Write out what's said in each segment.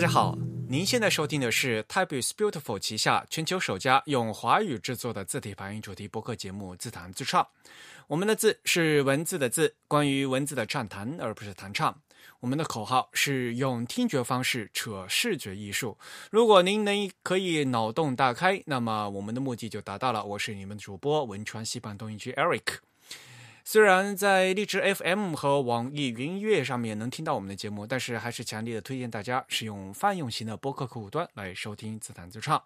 大家好，您现在收听的是 Type is Beautiful 旗下全球首家用华语制作的字体发音主题播客节目《自弹自唱》。我们的字是文字的字，关于文字的畅谈，而不是弹唱。我们的口号是用听觉方式扯视觉艺术。如果您能可以脑洞大开，那么我们的目的就达到了。我是你们的主播文川西半东一区 Eric。虽然在荔枝 FM 和网易云音乐上面能听到我们的节目，但是还是强烈的推荐大家使用泛用型的播客客户端来收听自弹自唱。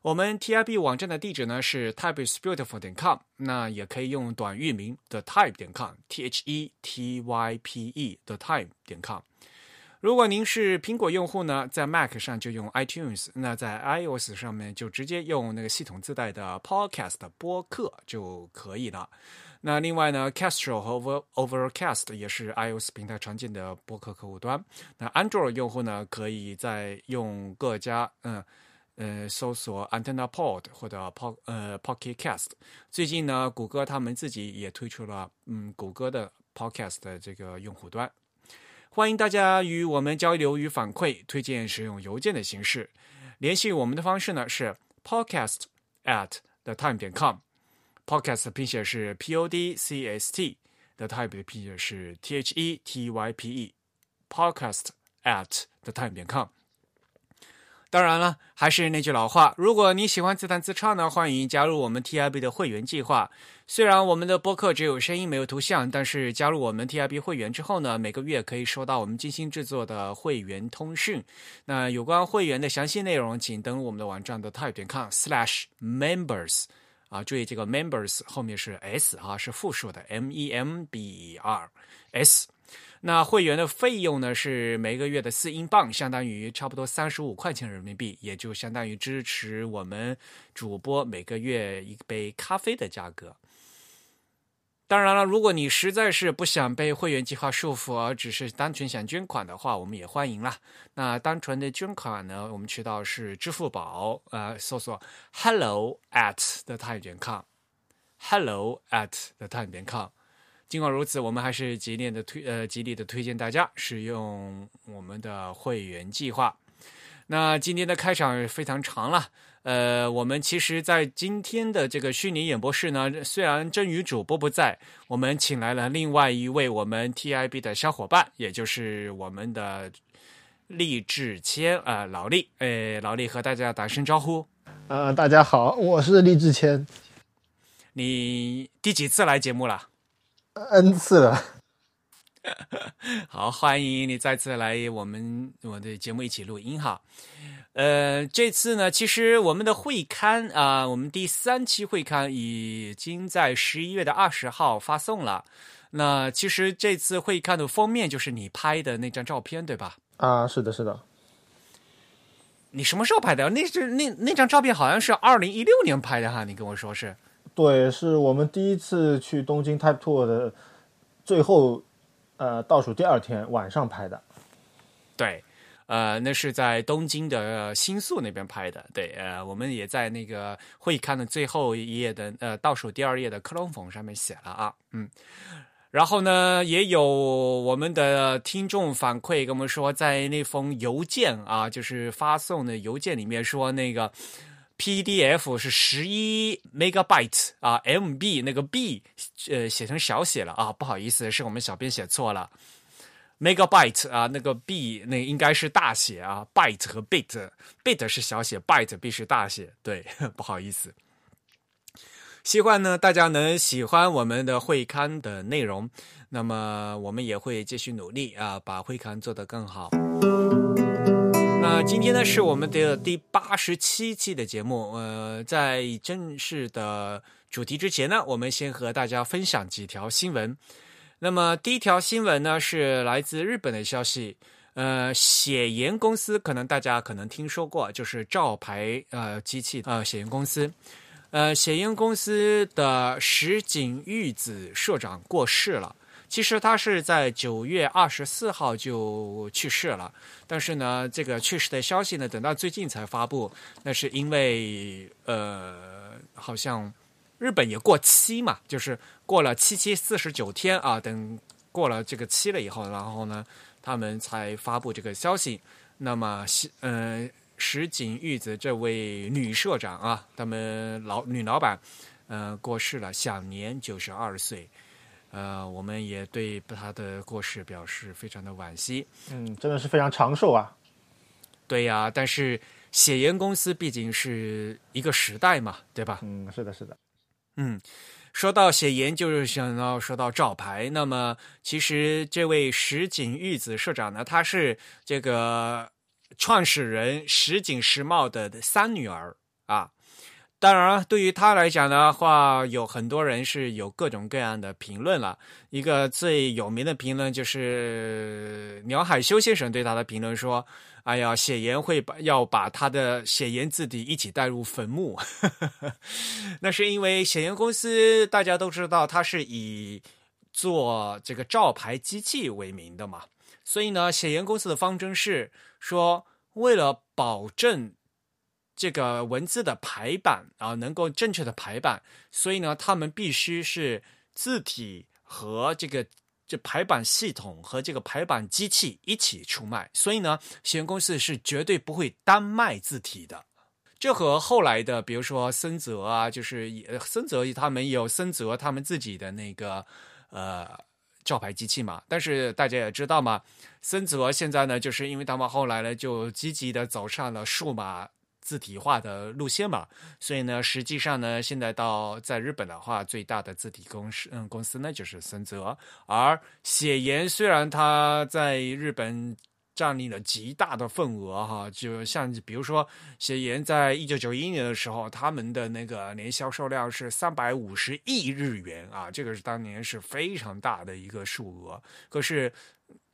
我们 TIB 网站的地址呢是 typeisbeautiful 点 com，那也可以用短域名 the type 点 com，t h e t y p e the type 点 com。如果您是苹果用户呢，在 Mac 上就用 iTunes，那在 iOS 上面就直接用那个系统自带的 Podcast 播客就可以了。那另外呢，Castro 和 Over Overcast 也是 iOS 平台常见的播客客户端。那 Android 用户呢，可以在用各家嗯。呃，搜索 Antenna Pod 或者 Pod 呃 Pocket Cast。最近呢，谷歌他们自己也推出了嗯谷歌的 Podcast 的这个用户端。欢迎大家与我们交流与反馈，推荐使用邮件的形式。联系我们的方式呢是 Podcast at the time 点 com。Podcast 拼写是 P O D C S T，the type 的拼写是 T H E T Y P E。Podcast at the time 点 com。当然了，还是那句老话，如果你喜欢自弹自唱呢，欢迎加入我们 TIB 的会员计划。虽然我们的播客只有声音没有图像，但是加入我们 TIB 会员之后呢，每个月可以收到我们精心制作的会员通讯。那有关会员的详细内容，请登录我们的网站的 type 点 com/slash/members。啊，注意这个 members 后面是 s 啊，是复数的 m e m b e r s。那会员的费用呢是每个月的四英镑，相当于差不多三十五块钱人民币，也就相当于支持我们主播每个月一杯咖啡的价格。当然了，如果你实在是不想被会员计划束缚，而只是单纯想捐款的话，我们也欢迎啦。那单纯的捐款呢，我们渠道是支付宝，呃，搜索 hello at the time 点 com，hello at the time 点 com。尽管如此，我们还是极力的推呃极力的推荐大家使用我们的会员计划。那今天的开场非常长了，呃，我们其实，在今天的这个虚拟演播室呢，虽然真宇主播不在，我们请来了另外一位我们 TIB 的小伙伴，也就是我们的厉志谦啊，老厉，哎，老厉和大家打声招呼。呃，大家好，我是厉志谦。你第几次来节目了？N 次了，好，欢迎你再次来我们我的节目一起录音哈。呃，这次呢，其实我们的会刊啊，我们第三期会刊已经在十一月的二十号发送了。那其实这次会刊的封面就是你拍的那张照片，对吧？啊，是的，是的。你什么时候拍的？那是那那张照片好像是二零一六年拍的哈，你跟我说是。对，是我们第一次去东京 Type Tour 的最后，呃，倒数第二天晚上拍的。对，呃，那是在东京的新宿那边拍的。对，呃，我们也在那个会刊的最后一页的呃倒数第二页的克隆缝上面写了啊，嗯。然后呢，也有我们的听众反馈跟我们说，在那封邮件啊，就是发送的邮件里面说那个。PDF 是十一 megabyte 啊，MB 那个 B 呃写成小写了啊，不好意思，是我们小编写错了。megabyte 啊，那个 B 那应该是大写啊，byte 和 bit，bit 是小写，byte 必须大写，对，不好意思。希望呢大家能喜欢我们的会刊的内容，那么我们也会继续努力啊，把会刊做得更好。那今天呢是我们的第八十七期的节目，呃，在正式的主题之前呢，我们先和大家分享几条新闻。那么第一条新闻呢是来自日本的消息，呃，写研公司可能大家可能听说过，就是照牌呃机器呃写研公司，呃写研公司的石井玉子社长过世了。其实他是在九月二十四号就去世了，但是呢，这个去世的消息呢，等到最近才发布。那是因为呃，好像日本也过期嘛，就是过了七七四十九天啊，等过了这个期了以后，然后呢，他们才发布这个消息。那么呃石井玉子这位女社长啊，他们老女老板呃过世了，享年九十二岁。呃，我们也对他的过世表示非常的惋惜。嗯，真的是非常长寿啊。对呀，但是写研公司毕竟是一个时代嘛，对吧？嗯，是的，是的。嗯，说到写研，就是想要说到照牌。那么，其实这位石井玉子社长呢，她是这个创始人石井石茂的三女儿啊。当然了，对于他来讲的话，有很多人是有各种各样的评论了。一个最有名的评论就是鸟海修先生对他的评论说：“哎呀，写言会把要把他的写言字体一起带入坟墓。” 那是因为写言公司大家都知道，它是以做这个照牌机器为名的嘛，所以呢，写言公司的方针是说，为了保证。这个文字的排版啊，能够正确的排版，所以呢，他们必须是字体和这个这排版系统和这个排版机器一起出卖。所以呢，写言公司是绝对不会单卖字体的。这和后来的，比如说森泽啊，就是森泽他们有森泽他们自己的那个呃照牌机器嘛。但是大家也知道嘛，森泽现在呢，就是因为他们后来呢，就积极的走上了数码。字体化的路线嘛，所以呢，实际上呢，现在到在日本的话，最大的字体公司，嗯，公司呢就是森泽。而写言虽然它在日本占领了极大的份额，哈，就像比如说写言在一九九一年的时候，他们的那个年销售量是三百五十亿日元啊，这个是当年是非常大的一个数额。可是。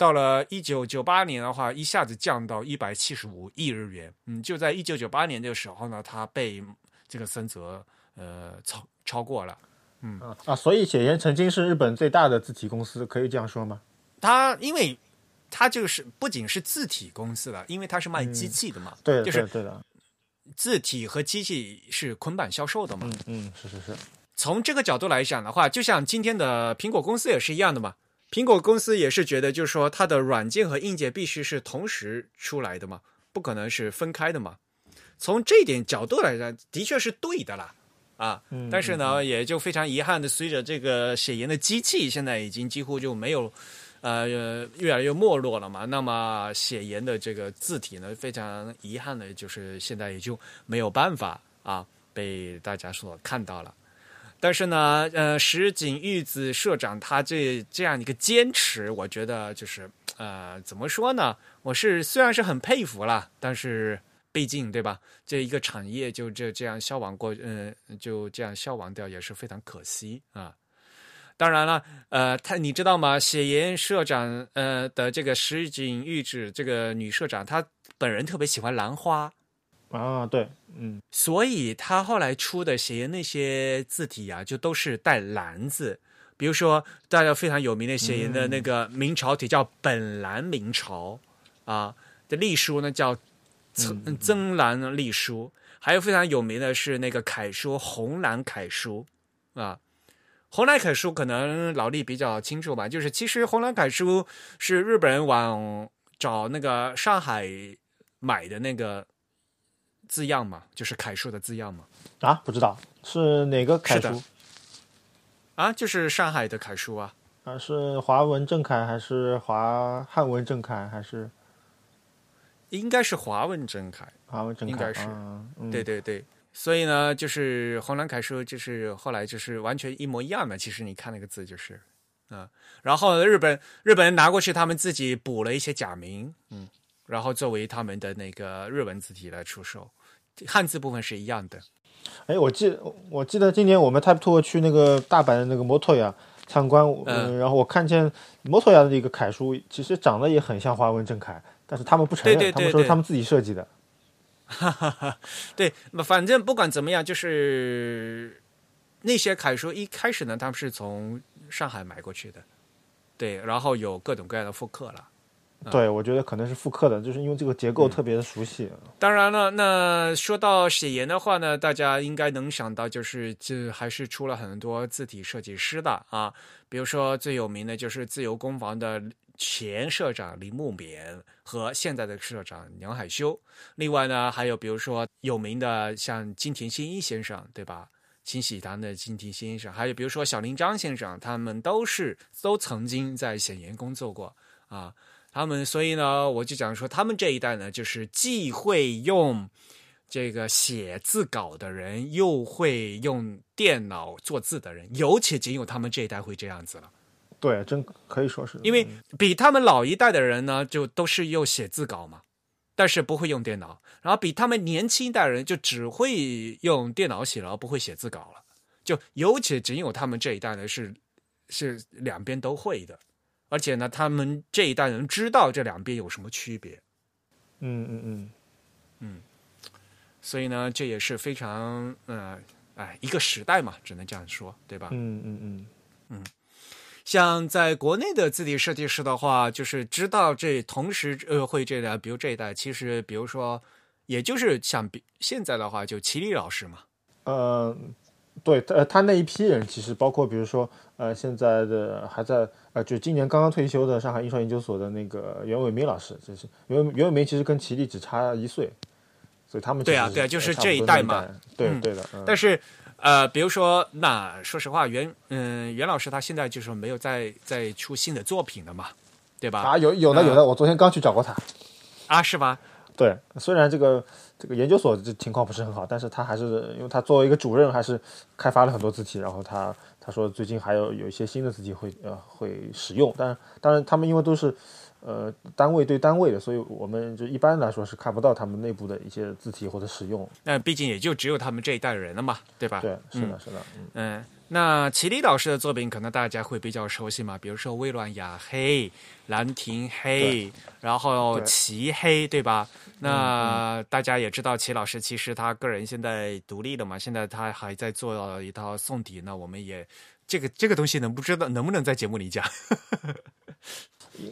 到了一九九八年的话，一下子降到一百七十五亿日元。嗯，就在一九九八年的时候呢，它被这个森泽呃超超过了。嗯啊，所以写言曾经是日本最大的字体公司，可以这样说吗？它因为它就是不仅是字体公司了，因为它是卖机器的嘛。对，就是对的。字体和机器是捆绑销售的嘛。嗯嗯，是是是。从这个角度来讲的话，就像今天的苹果公司也是一样的嘛。苹果公司也是觉得，就是说，它的软件和硬件必须是同时出来的嘛，不可能是分开的嘛。从这点角度来讲，的确是对的啦，啊，但是呢，也就非常遗憾的，随着这个写研的机器现在已经几乎就没有，呃，越来越没落了嘛。那么写研的这个字体呢，非常遗憾的就是现在也就没有办法啊，被大家所看到了。但是呢，呃，石井玉子社长他这这样一个坚持，我觉得就是呃，怎么说呢？我是虽然是很佩服啦，但是毕竟对吧？这一个产业就这这样消亡过，嗯，就这样消亡掉也是非常可惜啊。当然了，呃，他你知道吗？写言社长呃的这个石井玉子这个女社长，她本人特别喜欢兰花。啊，对，嗯，所以他后来出的写那些字体啊，就都是带蓝字，比如说大家非常有名的写的那个明朝体叫本蓝明朝啊的隶书呢叫曾曾蓝隶书，还有非常有名的是那个楷书红蓝楷书啊，红蓝楷书可能老李比较清楚吧，就是其实红蓝楷书是日本人往找那个上海买的那个。字样嘛，就是楷书的字样嘛。啊，不知道是哪个楷书？啊，就是上海的楷书啊。啊，是华文正楷还是华汉文正楷还是？应该是华文正楷。华文正楷应该是。对对对，所以呢，就是红蓝楷书，就是后来就是完全一模一样的。其实你看那个字就是，啊，然后日本日本人拿过去，他们自己补了一些假名，嗯，然后作为他们的那个日文字体来出售。汉字部分是一样的。哎，我记我记得今年我们 Type Two 去那个大阪的那个摩托亚参观，嗯，然后我看见摩托亚的一个楷书，其实长得也很像华文正楷，但是他们不承认，他们说是他们自己设计的。哈哈哈，对，反正不管怎么样，就是那些楷书一开始呢，他们是从上海买过去的，对，然后有各种各样的复刻了。对，我觉得可能是复刻的，就是因为这个结构特别的熟悉。当然了，那说到写研的话呢，大家应该能想到，就是这还是出了很多字体设计师的啊。比如说最有名的就是自由工坊的前社长林木勉和现在的社长梁海修。另外呢，还有比如说有名的像金田新一先生，对吧？清喜堂的金田先生，还有比如说小林章先生，他们都是都曾经在显研工作过啊。他们所以呢，我就讲说，他们这一代呢，就是既会用这个写字稿的人，又会用电脑做字的人，尤其仅有他们这一代会这样子了。对，真可以说是，因为比他们老一代的人呢，就都是用写字稿嘛，但是不会用电脑。然后比他们年轻一代人就只会用电脑写了，不会写字稿了。就尤其仅有他们这一代呢，是是两边都会的。而且呢，他们这一代人知道这两边有什么区别。嗯嗯嗯嗯，所以呢，这也是非常呃，哎，一个时代嘛，只能这样说，对吧？嗯嗯嗯嗯。像在国内的字体设计师的话，就是知道这同时呃会这代，比如这一代，其实比如说，也就是像比现在的话，就齐力老师嘛。呃，对，呃，他那一批人其实包括比如说呃，现在的还在。呃，就今年刚刚退休的上海印刷研究所的那个袁伟民老师，就是袁袁伟民其实跟齐力只差一岁，所以他们对啊对啊，就是这一代嘛，对对的。但是呃，比如说那说实话，袁嗯袁老师他现在就是没有再再出新的作品了嘛，对吧？啊，有有的有的，我昨天刚去找过他，啊是吧？对，虽然这个这个研究所这情况不是很好，但是他还是因为他作为一个主任，还是开发了很多字体，然后他。他说最近还有有一些新的字体会呃会使用，但当然他们因为都是呃单位对单位的，所以我们就一般来说是看不到他们内部的一些字体或者使用。那毕竟也就只有他们这一代人了嘛，对吧？对，是的，是的。嗯，那齐力老师的作品可能大家会比较熟悉嘛，比如说微软雅黑、兰亭黑，然后齐黑，对吧？那大家也知道齐老师其实他个人现在独立了嘛，现在他还在做一套宋体。那我们也这个这个东西能不知道能不能在节目里讲？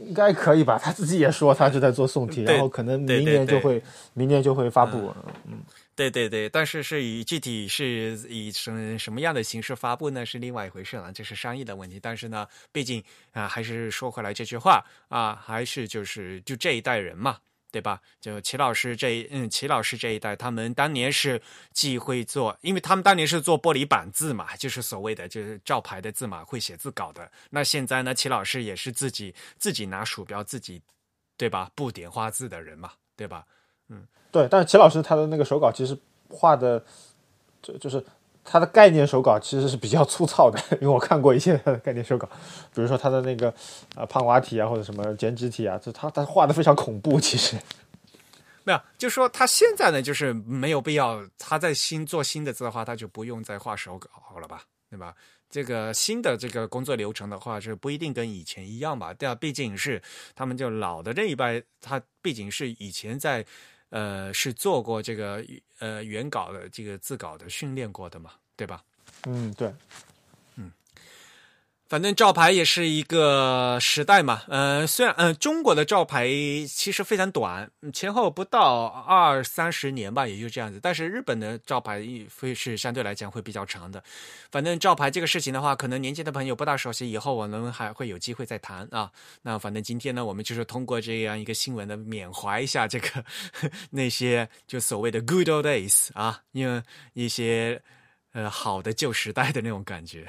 应该可以吧？他自己也说他是在做宋体，然后可能明年就会明年就会发布。嗯，对对对，但是是以具体是以什什么样的形式发布呢？是另外一回事了，这是商业的问题。但是呢，毕竟啊，还是说回来这句话啊，还是就是就这一代人嘛。对吧？就齐老师这一嗯，齐老师这一代，他们当年是既会做，因为他们当年是做玻璃板字嘛，就是所谓的就是照牌的字嘛，会写字稿的。那现在呢，齐老师也是自己自己拿鼠标自己，对吧？不点画字的人嘛，对吧？嗯，对。但是齐老师他的那个手稿其实画的，就就是。他的概念手稿其实是比较粗糙的，因为我看过一些概念手稿，比如说他的那个呃胖娃体啊，或者什么剪纸体啊，就他他画的非常恐怖。其实没有，就说他现在呢，就是没有必要，他在新做新的字的话，他就不用再画手稿了吧，对吧？这个新的这个工作流程的话，是不一定跟以前一样吧？对啊，毕竟是他们就老的这一辈，他毕竟是以前在。呃，是做过这个呃原稿的这个自稿的训练过的嘛，对吧？嗯，对。反正照牌也是一个时代嘛，呃，虽然呃中国的照牌其实非常短，前后不到二三十年吧，也就这样子。但是日本的照牌会是相对来讲会比较长的。反正照牌这个事情的话，可能年轻的朋友不大熟悉，以后我们还会有机会再谈啊。那反正今天呢，我们就是通过这样一个新闻的缅怀一下这个 那些就所谓的 good old days 啊，因为一些呃好的旧时代的那种感觉。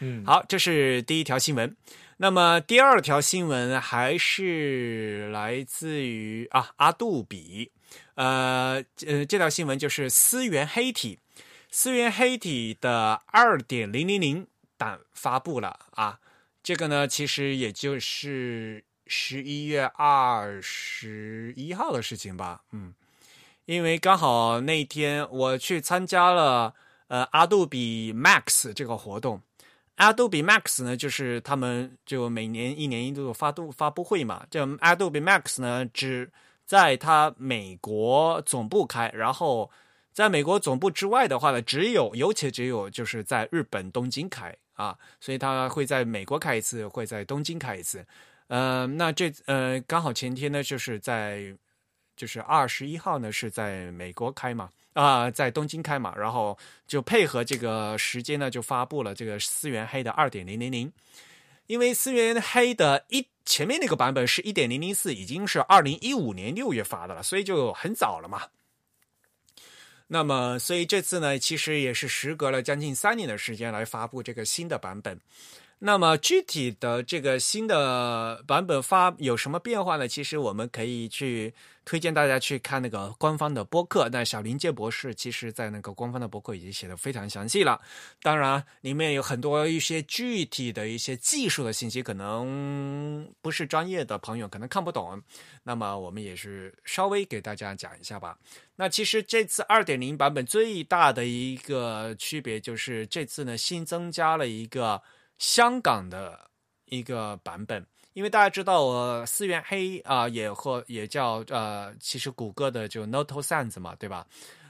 嗯，好，这是第一条新闻。那么第二条新闻还是来自于啊阿杜比，呃呃，这条新闻就是思源黑体，思源黑体的二点零零零版发布了啊。这个呢，其实也就是十一月二十一号的事情吧。嗯，因为刚好那天我去参加了呃阿杜比 Max 这个活动。Adobe Max 呢，就是他们就每年一年一度的发布发布会嘛。这 Adobe Max 呢，只在它美国总部开，然后在美国总部之外的话呢，只有尤其只有就是在日本东京开啊，所以它会在美国开一次，会在东京开一次。呃，那这呃刚好前天呢，就是在就是二十一号呢，是在美国开嘛。啊，在东京开嘛，然后就配合这个时间呢，就发布了这个思源黑的二点零零零。因为思源黑的一前面那个版本是一点零零四，已经是二零一五年六月发的了，所以就很早了嘛。那么，所以这次呢，其实也是时隔了将近三年的时间来发布这个新的版本。那么具体的这个新的版本发有什么变化呢？其实我们可以去推荐大家去看那个官方的播客。那小林介博士其实在那个官方的博客已经写的非常详细了。当然，里面有很多一些具体的一些技术的信息，可能不是专业的朋友可能看不懂。那么我们也是稍微给大家讲一下吧。那其实这次二点零版本最大的一个区别就是这次呢新增加了一个。香港的一个版本，因为大家知道，我，思源黑啊，也或也叫呃，其实谷歌的就 Noto Sans 嘛，对吧？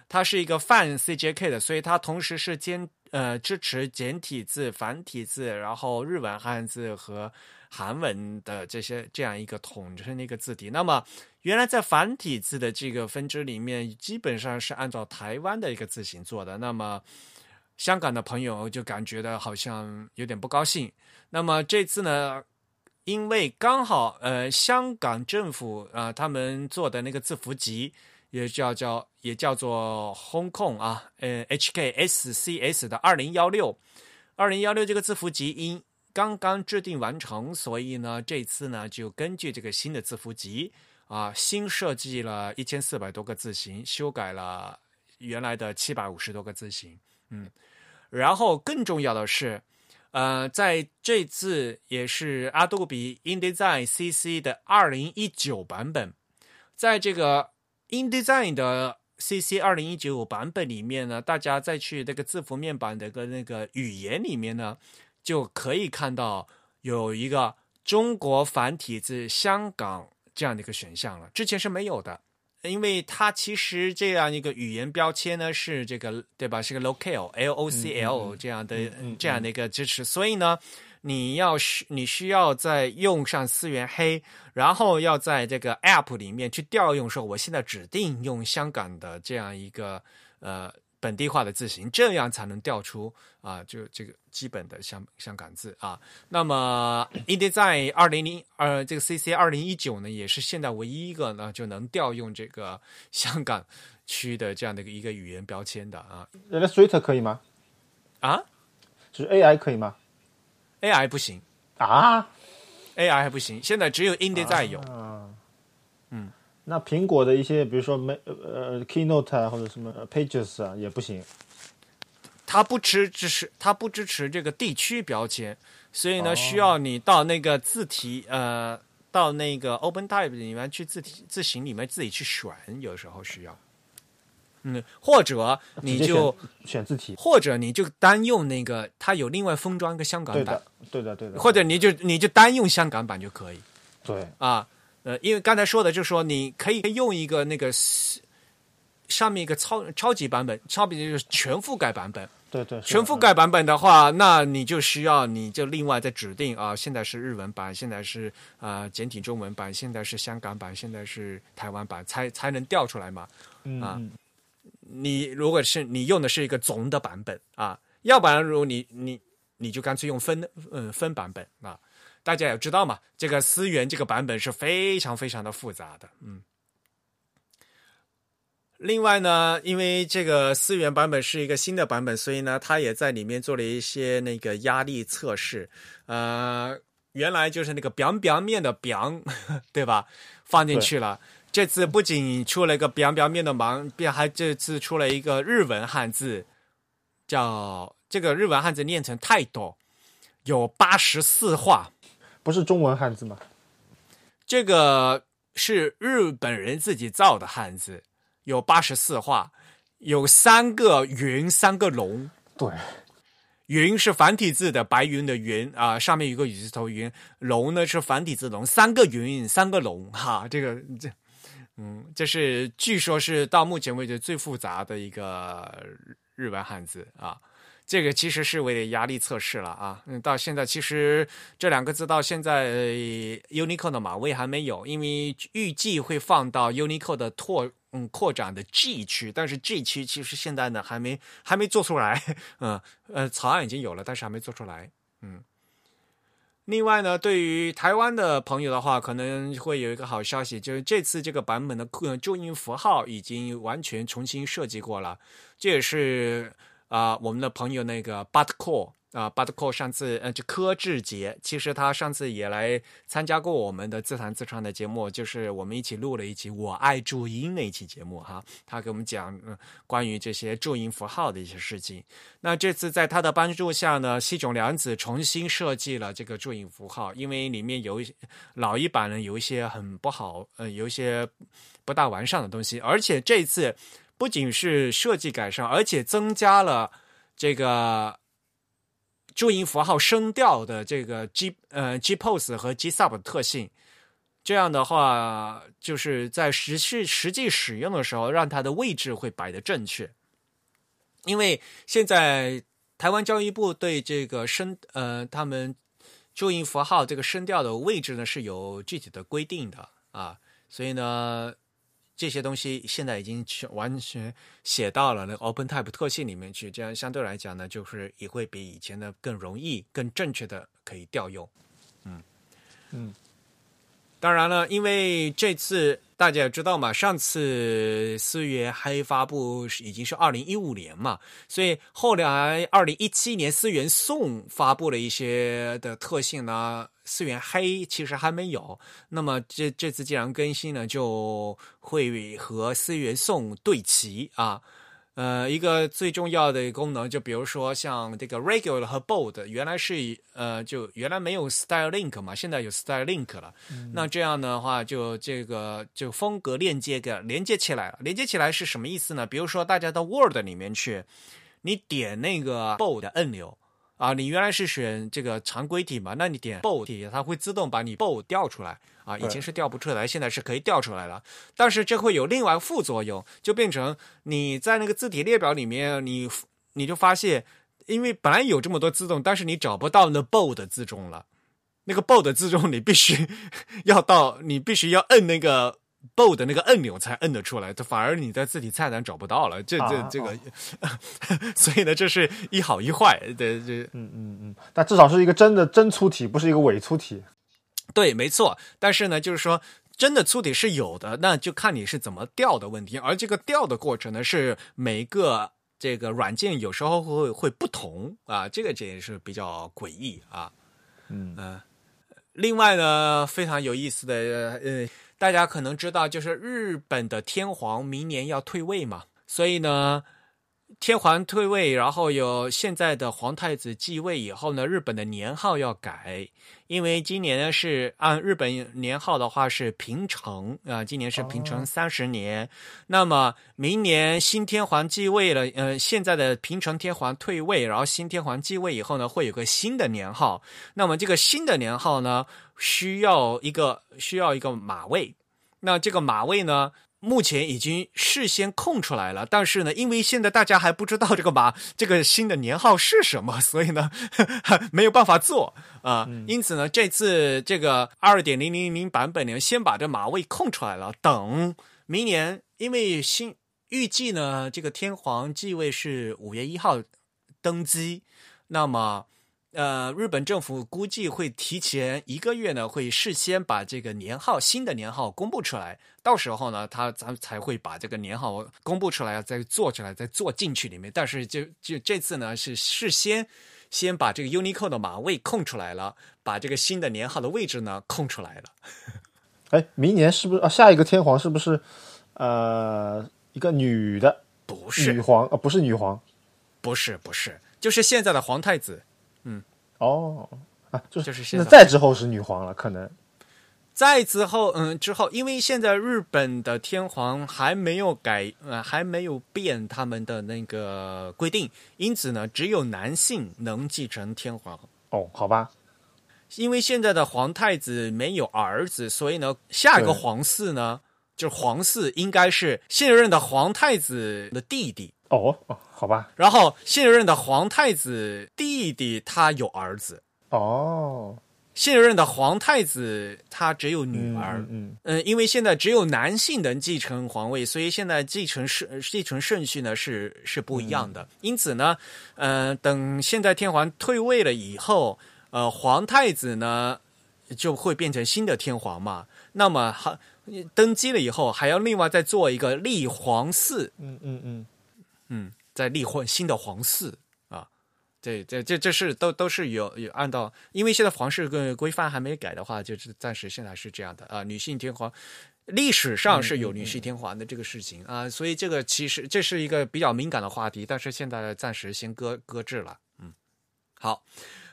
它是一个泛 CJK 的，所以它同时是兼呃支持简体字、繁体字，然后日文汉字和韩文的这些这样一个统称的一个字体。那么原来在繁体字的这个分支里面，基本上是按照台湾的一个字形做的。那么香港的朋友就感觉到好像有点不高兴。那么这次呢，因为刚好呃，香港政府啊，他们做的那个字符集也叫叫也叫做 Hong Kong 啊，呃，HKSCS 的二零幺六，二零幺六这个字符集因刚刚制定完成，所以呢，这次呢就根据这个新的字符集啊，新设计了一千四百多个字形，修改了原来的七百五十多个字形，嗯。然后更重要的是，呃，在这次也是 Adobe InDesign CC 的二零一九版本，在这个 InDesign 的 CC 二零一九版本里面呢，大家再去那个字符面板的个那个语言里面呢，就可以看到有一个中国繁体字香港这样的一个选项了，之前是没有的。因为它其实这样一个语言标签呢，是这个对吧？是个 local L O C L 这样的这样的一个支持，所以呢，你要需你需要在用上思源黑，然后要在这个 app 里面去调用，说我现在指定用香港的这样一个呃。本地化的字形，这样才能调出啊，就这个基本的香香港字啊。那么，InDesign 二零零呃，这个 CC 二零一九呢，也是现在唯一一个呢，就能调用这个香港区的这样的一个语言标签的啊。Illustrator 可以吗？啊？就是 AI 可以吗？AI 不行啊，AI 还不行，现在只有 InDesign 有。嗯。那苹果的一些，比如说没呃 Keynote 啊，或者什么 Pages 啊，也不行。它不支持，它不支持这个地区标签，所以呢，需要你到那个字体呃，到那个 OpenType 里面去字体字形里面自己去选，有时候需要。嗯，或者你就选字体，或者你就单用那个，它有另外封装一个香港版，对的对的，对的。或者你就你就单用香港版就可以。对啊。呃，因为刚才说的，就是说你可以用一个那个上面一个超超级版本，超级就是全覆盖版本。对对，全覆盖版本的话，那你就需要你就另外再指定啊，现在是日文版，现在是啊简体中文版，现在是香港版，现在是台湾版，才才能调出来嘛。啊，你如果是你用的是一个总的版本啊，要不然如果你你你就干脆用分嗯分版本啊。大家也知道嘛，这个思源这个版本是非常非常的复杂的，嗯。另外呢，因为这个思源版本是一个新的版本，所以呢，它也在里面做了一些那个压力测试。呃，原来就是那个表表面的表，对吧？放进去了。这次不仅出了一个表表面的盲，便还这次出了一个日文汉字，叫这个日文汉字念成太多，有八十四画。不是中文汉字吗？这个是日本人自己造的汉字，有八十四画，有三个云，三个龙。对，云是繁体字的白云的云啊，上面有个雨字头云。龙呢是繁体字龙，三个云，三个龙哈。这个这，嗯，这是据说是到目前为止最复杂的一个日文汉字啊。这个其实是为了压力测试了啊，嗯，到现在其实这两个字到现在 Unicode 的码位还没有，因为预计会放到 Unicode 的拓嗯扩展的 G 区，但是 G 区其实现在呢还没还没做出来，嗯呃草案已经有了，但是还没做出来，嗯。另外呢，对于台湾的朋友的话，可能会有一个好消息，就是这次这个版本的注音符号已经完全重新设计过了。这也是啊，我们的朋友那个 Butcore。啊，巴特克上次呃，就柯志杰，其实他上次也来参加过我们的自弹自唱的节目，就是我们一起录了一期《我爱注音》那一期节目哈。他给我们讲关于这些注音符号的一些事情。那这次在他的帮助下呢，西冢良子重新设计了这个注音符号，因为里面有一些老一版呢有一些很不好，呃，有一些不大完善的东西。而且这次不仅是设计改善，而且增加了这个。注音符号声调的这个 G 呃 G pose 和 G sub 的特性，这样的话就是在实际实际使用的时候，让它的位置会摆的正确。因为现在台湾教育部对这个声呃他们注音符号这个声调的位置呢是有具体的规定的啊，所以呢。这些东西现在已经完全写到了那个 OpenType 特性里面去，这样相对来讲呢，就是也会比以前的更容易、更正确的可以调用。嗯嗯。当然了，因为这次大家也知道嘛，上次四月黑发布已经是二零一五年嘛，所以后来二零一七年思源颂发布了一些的特性呢。思源黑其实还没有，那么这这次既然更新呢，就会和思源颂对齐啊。呃，一个最重要的功能，就比如说像这个 regular 和 bold，原来是呃，就原来没有 style link 嘛，现在有 style link 了。那这样的话，就这个就风格链接给连接起来了。连接起来是什么意思呢？比如说大家到 Word 里面去，你点那个 bold 按钮。啊，你原来是选这个常规体嘛？那你点 bold，它会自动把你 bold 调出来啊。以前是调不出来，现在是可以调出来了。但是这会有另外副作用，就变成你在那个字体列表里面，你你就发现，因为本来有这么多字重，但是你找不到那 bold 字重了。那个 bold 字重，你必须 要到，你必须要摁那个。Bold 那个按钮才摁得出来，它反而你在字体菜单找不到了。这这这个，所以呢，这是一好一坏。对这，嗯嗯嗯，但至少是一个真的真粗体，不是一个伪粗体。对，没错。但是呢，就是说真的粗体是有的，那就看你是怎么调的问题。而这个调的过程呢，是每个这个软件有时候会会不同啊，这个这也是比较诡异啊。嗯嗯。另外呢，非常有意思的呃。大家可能知道，就是日本的天皇明年要退位嘛，所以呢，天皇退位，然后有现在的皇太子继位以后呢，日本的年号要改，因为今年呢是按日本年号的话是平成啊，今年是平成三十年，那么明年新天皇继位了，呃，现在的平成天皇退位，然后新天皇继位以后呢，会有个新的年号，那么这个新的年号呢？需要一个需要一个马位，那这个马位呢，目前已经事先空出来了。但是呢，因为现在大家还不知道这个马 这个新的年号是什么，所以呢 没有办法做啊。因此呢，这次这个二点零零零版本呢，先把这马位空出来了。等明年，因为新预计呢，这个天皇继位是五月一号登基，那么。呃，日本政府估计会提前一个月呢，会事先把这个年号新的年号公布出来。到时候呢，他咱才会把这个年号公布出来，再做出来，再做进去里面。但是就就这次呢，是事先先把这个 Unicode 的码位空出来了，把这个新的年号的位置呢空出来了。哎，明年是不是啊？下一个天皇是不是呃一个女的？不是女皇啊，不是女皇，不是不是，就是现在的皇太子。嗯，哦，啊，就是那再之后是女皇了，可能。再之后，嗯，之后，因为现在日本的天皇还没有改，呃，还没有变他们的那个规定，因此呢，只有男性能继承天皇。哦，好吧，因为现在的皇太子没有儿子，所以呢，下一个皇嗣呢，就是皇嗣应该是现任的皇太子的弟弟。哦哦，好吧。然后现任的皇太子弟弟他有儿子。哦，现任的皇太子他只有女儿。嗯嗯，因为现在只有男性能继承皇位，所以现在继承顺继承顺序呢是是不一样的。因此呢，呃，等现在天皇退位了以后，呃，皇太子呢就会变成新的天皇嘛。那么还登基了以后，还要另外再做一个立皇嗣。嗯嗯嗯嗯，在立婚新的皇嗣啊。这这这这是都都是有有按照，因为现在皇室跟规范还没改的话，就是暂时现在是这样的啊。女性天皇历史上是有女性天皇的这个事情啊，所以这个其实这是一个比较敏感的话题，但是现在暂时先搁搁置了。嗯，好。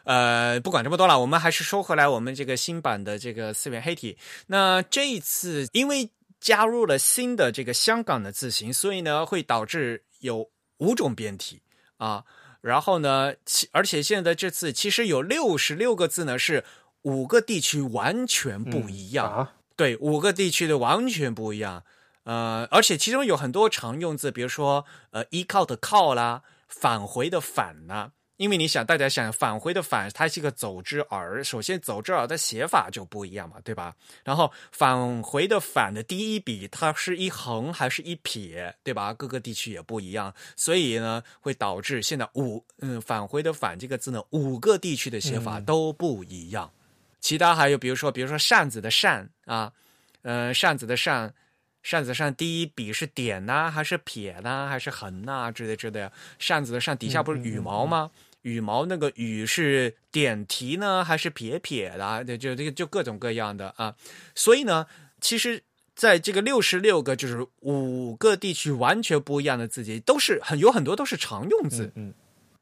呃，不管这么多了，我们还是说回来，我们这个新版的这个四元黑体。那这一次因为加入了新的这个香港的字形，所以呢会导致有五种变体啊。然后呢，其而且现在这次其实有六十六个字呢，是五个地区完全不一样。对，五个地区的完全不一样。呃，而且其中有很多常用字，比如说呃，依靠的靠啦，返回的返呐。因为你想，大家想返回的返，它是一个走之儿。首先，走之儿的写法就不一样嘛，对吧？然后返回的返的第一笔，它是一横还是一撇，对吧？各个地区也不一样，所以呢，会导致现在五嗯返回的返这个字呢，五个地区的写法都不一样。其他还有，比如说，比如说扇子的扇啊，呃，扇子的扇。扇子上第一笔是点呢，还是撇呢，还是横呐之类之类的。扇子的扇底下不是羽毛吗？羽毛那个羽是点提呢，还是撇撇的？就这个就各种各样的啊。所以呢，其实在这个六十六个就是五个地区完全不一样的字节，都是很有很多都是常用字。嗯，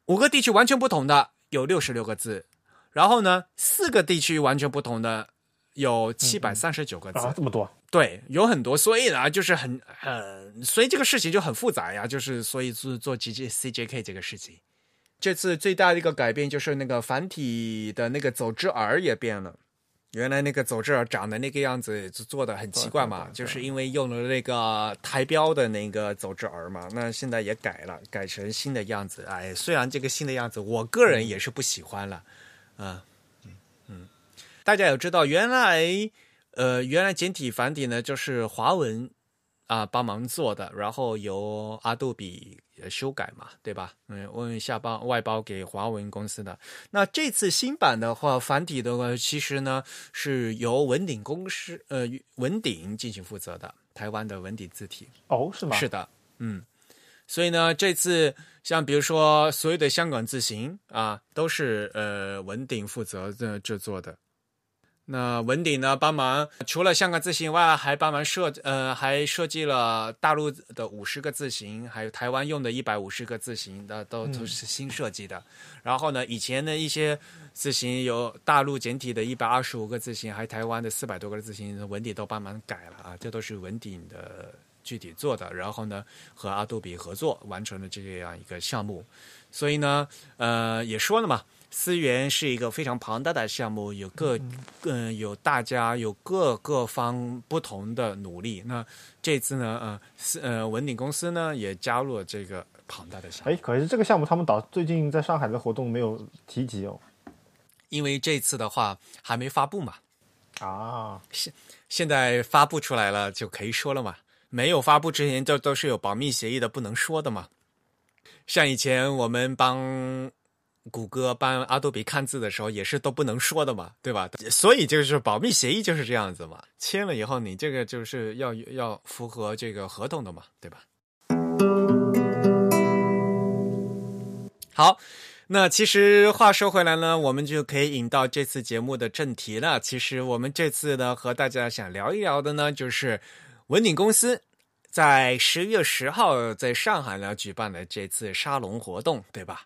五个地区完全不同的有六十六个字，然后呢，四个地区完全不同的有七百三十九个字。啊，这么多。对，有很多，所以呢，就是很很，所以这个事情就很复杂呀。就是所以做做 G G C J K 这个事情，这次最大的一个改变就是那个繁体的那个走之儿也变了。原来那个走之儿长得那个样子做的很奇怪嘛，就是因为用了那个台标的那个走之儿嘛。那现在也改了，改成新的样子。哎，虽然这个新的样子，我个人也是不喜欢了。啊，嗯嗯，大家也知道，原来。呃，原来简体繁体呢，就是华文啊帮忙做的，然后由阿杜比修改嘛，对吧？嗯，问一下包外包给华文公司的。那这次新版的话，繁体的话，其实呢是由文鼎公司呃文鼎进行负责的，台湾的文鼎字体。哦，是吗？是的，嗯。所以呢，这次像比如说所有的香港字形啊，都是呃文鼎负责的制作的。那文鼎呢，帮忙除了香港字形外，还帮忙设呃，还设计了大陆的五十个字形，还有台湾用的一百五十个字形的，都都是新设计的。然后呢，以前的一些字形有大陆简体的一百二十五个字形，还有台湾的四百多个字形，文鼎都帮忙改了啊，这都是文鼎的具体做的。然后呢，和阿杜比合作完成了这样一个项目。所以呢，呃，也说了嘛。思源是一个非常庞大的项目，有各嗯有大家有各各方不同的努力。那这次呢，呃，思呃文鼎公司呢也加入了这个庞大的项目。哎，可是这个项目他们导最近在上海的活动没有提及哦，因为这次的话还没发布嘛。啊，现现在发布出来了就可以说了嘛。没有发布之前都都是有保密协议的，不能说的嘛。像以前我们帮。谷歌帮阿杜比看字的时候也是都不能说的嘛，对吧？所以就是保密协议就是这样子嘛，签了以后你这个就是要要符合这个合同的嘛，对吧？好，那其实话说回来呢，我们就可以引到这次节目的正题了。其实我们这次呢和大家想聊一聊的呢，就是文鼎公司在十月十号在上海呢举办的这次沙龙活动，对吧？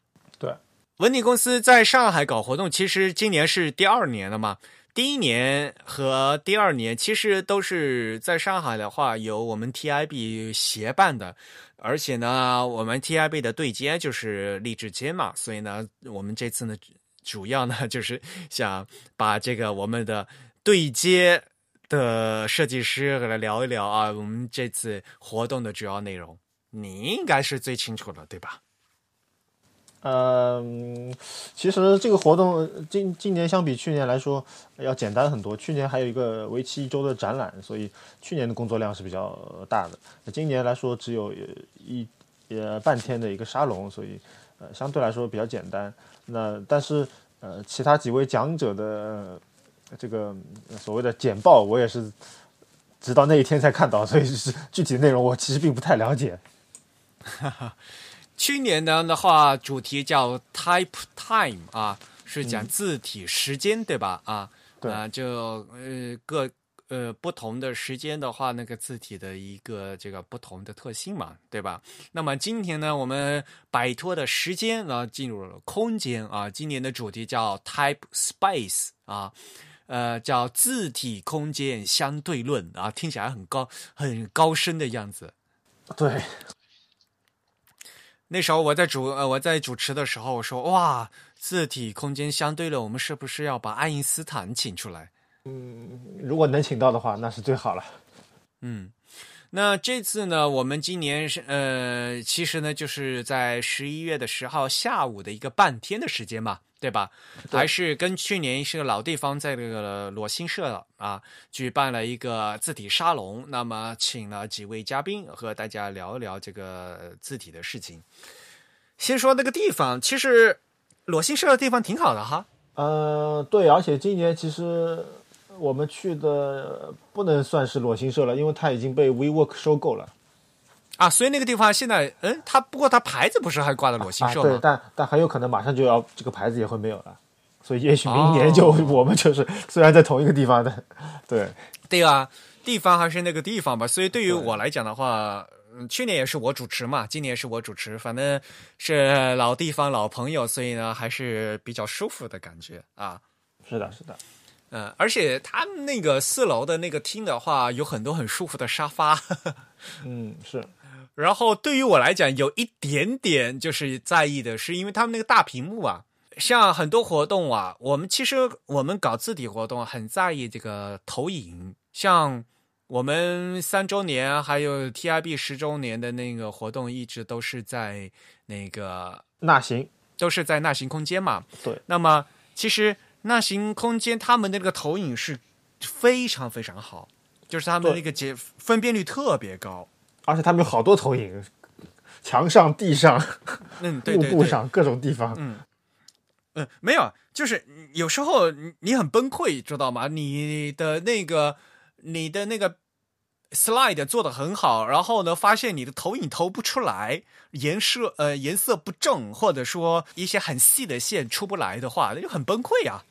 文鼎公司在上海搞活动，其实今年是第二年了嘛。第一年和第二年其实都是在上海的话，由我们 TIB 协办的，而且呢，我们 TIB 的对接就是励志街嘛，所以呢，我们这次呢，主要呢 就是想把这个我们的对接的设计师来聊一聊啊，我们这次活动的主要内容，你应该是最清楚的，对吧？嗯，其实这个活动今今年相比去年来说要简单很多。去年还有一个为期一周的展览，所以去年的工作量是比较大的。那今年来说只有一呃半天的一个沙龙，所以呃相对来说比较简单。那但是呃，其他几位讲者的这个所谓的简报，我也是直到那一天才看到，所以是具体的内容我其实并不太了解。去年呢的话，主题叫 Type Time 啊，是讲字体时间，对吧？啊，对，就呃各。呃，不同的时间的话，那个字体的一个这个不同的特性嘛，对吧？那么今天呢，我们摆脱的时间，然后进入了空间啊。今年的主题叫 Type Space 啊，呃，叫字体空间相对论啊，听起来很高很高深的样子。对，那时候我在主呃我在主持的时候，我说哇，字体空间相对论，我们是不是要把爱因斯坦请出来？嗯，如果能请到的话，那是最好了。嗯，那这次呢，我们今年是呃，其实呢，就是在十一月的十号下午的一个半天的时间嘛，对吧？还是跟去年是个老地方，在这个裸心社啊，举办了一个字体沙龙。那么，请了几位嘉宾和大家聊一聊这个字体的事情。先说那个地方，其实裸心社的地方挺好的哈。呃，对，而且今年其实。我们去的不能算是裸心社了，因为它已经被 WeWork 收购了，啊，所以那个地方现在，嗯，它不过它牌子不是还挂在裸心社吗？对，但但很有可能马上就要这个牌子也会没有了，所以也许明年就我们就是虽然在同一个地方的，对，对啊，地方还是那个地方吧。所以对于我来讲的话，去年也是我主持嘛，今年是我主持，反正是老地方老朋友，所以呢还是比较舒服的感觉啊。是的，是的。嗯，而且他们那个四楼的那个厅的话，有很多很舒服的沙发。嗯，是。然后对于我来讲，有一点点就是在意的是，因为他们那个大屏幕啊，像很多活动啊，我们其实我们搞字体活动很在意这个投影。像我们三周年还有 TIB 十周年的那个活动，一直都是在那个纳行，都是在纳行空间嘛。对。那么其实。那行空间，他们的那个投影是非常非常好，就是他们那个解分辨率特别高，而且他们有好多投影，墙上、地上、嗯，幕布上各种地方，嗯。嗯，没有，就是有时候你很崩溃，知道吗？你的那个你的那个 slide 做的很好，然后呢，发现你的投影投不出来，颜色呃颜色不正，或者说一些很细的线出不来的话，那就很崩溃呀。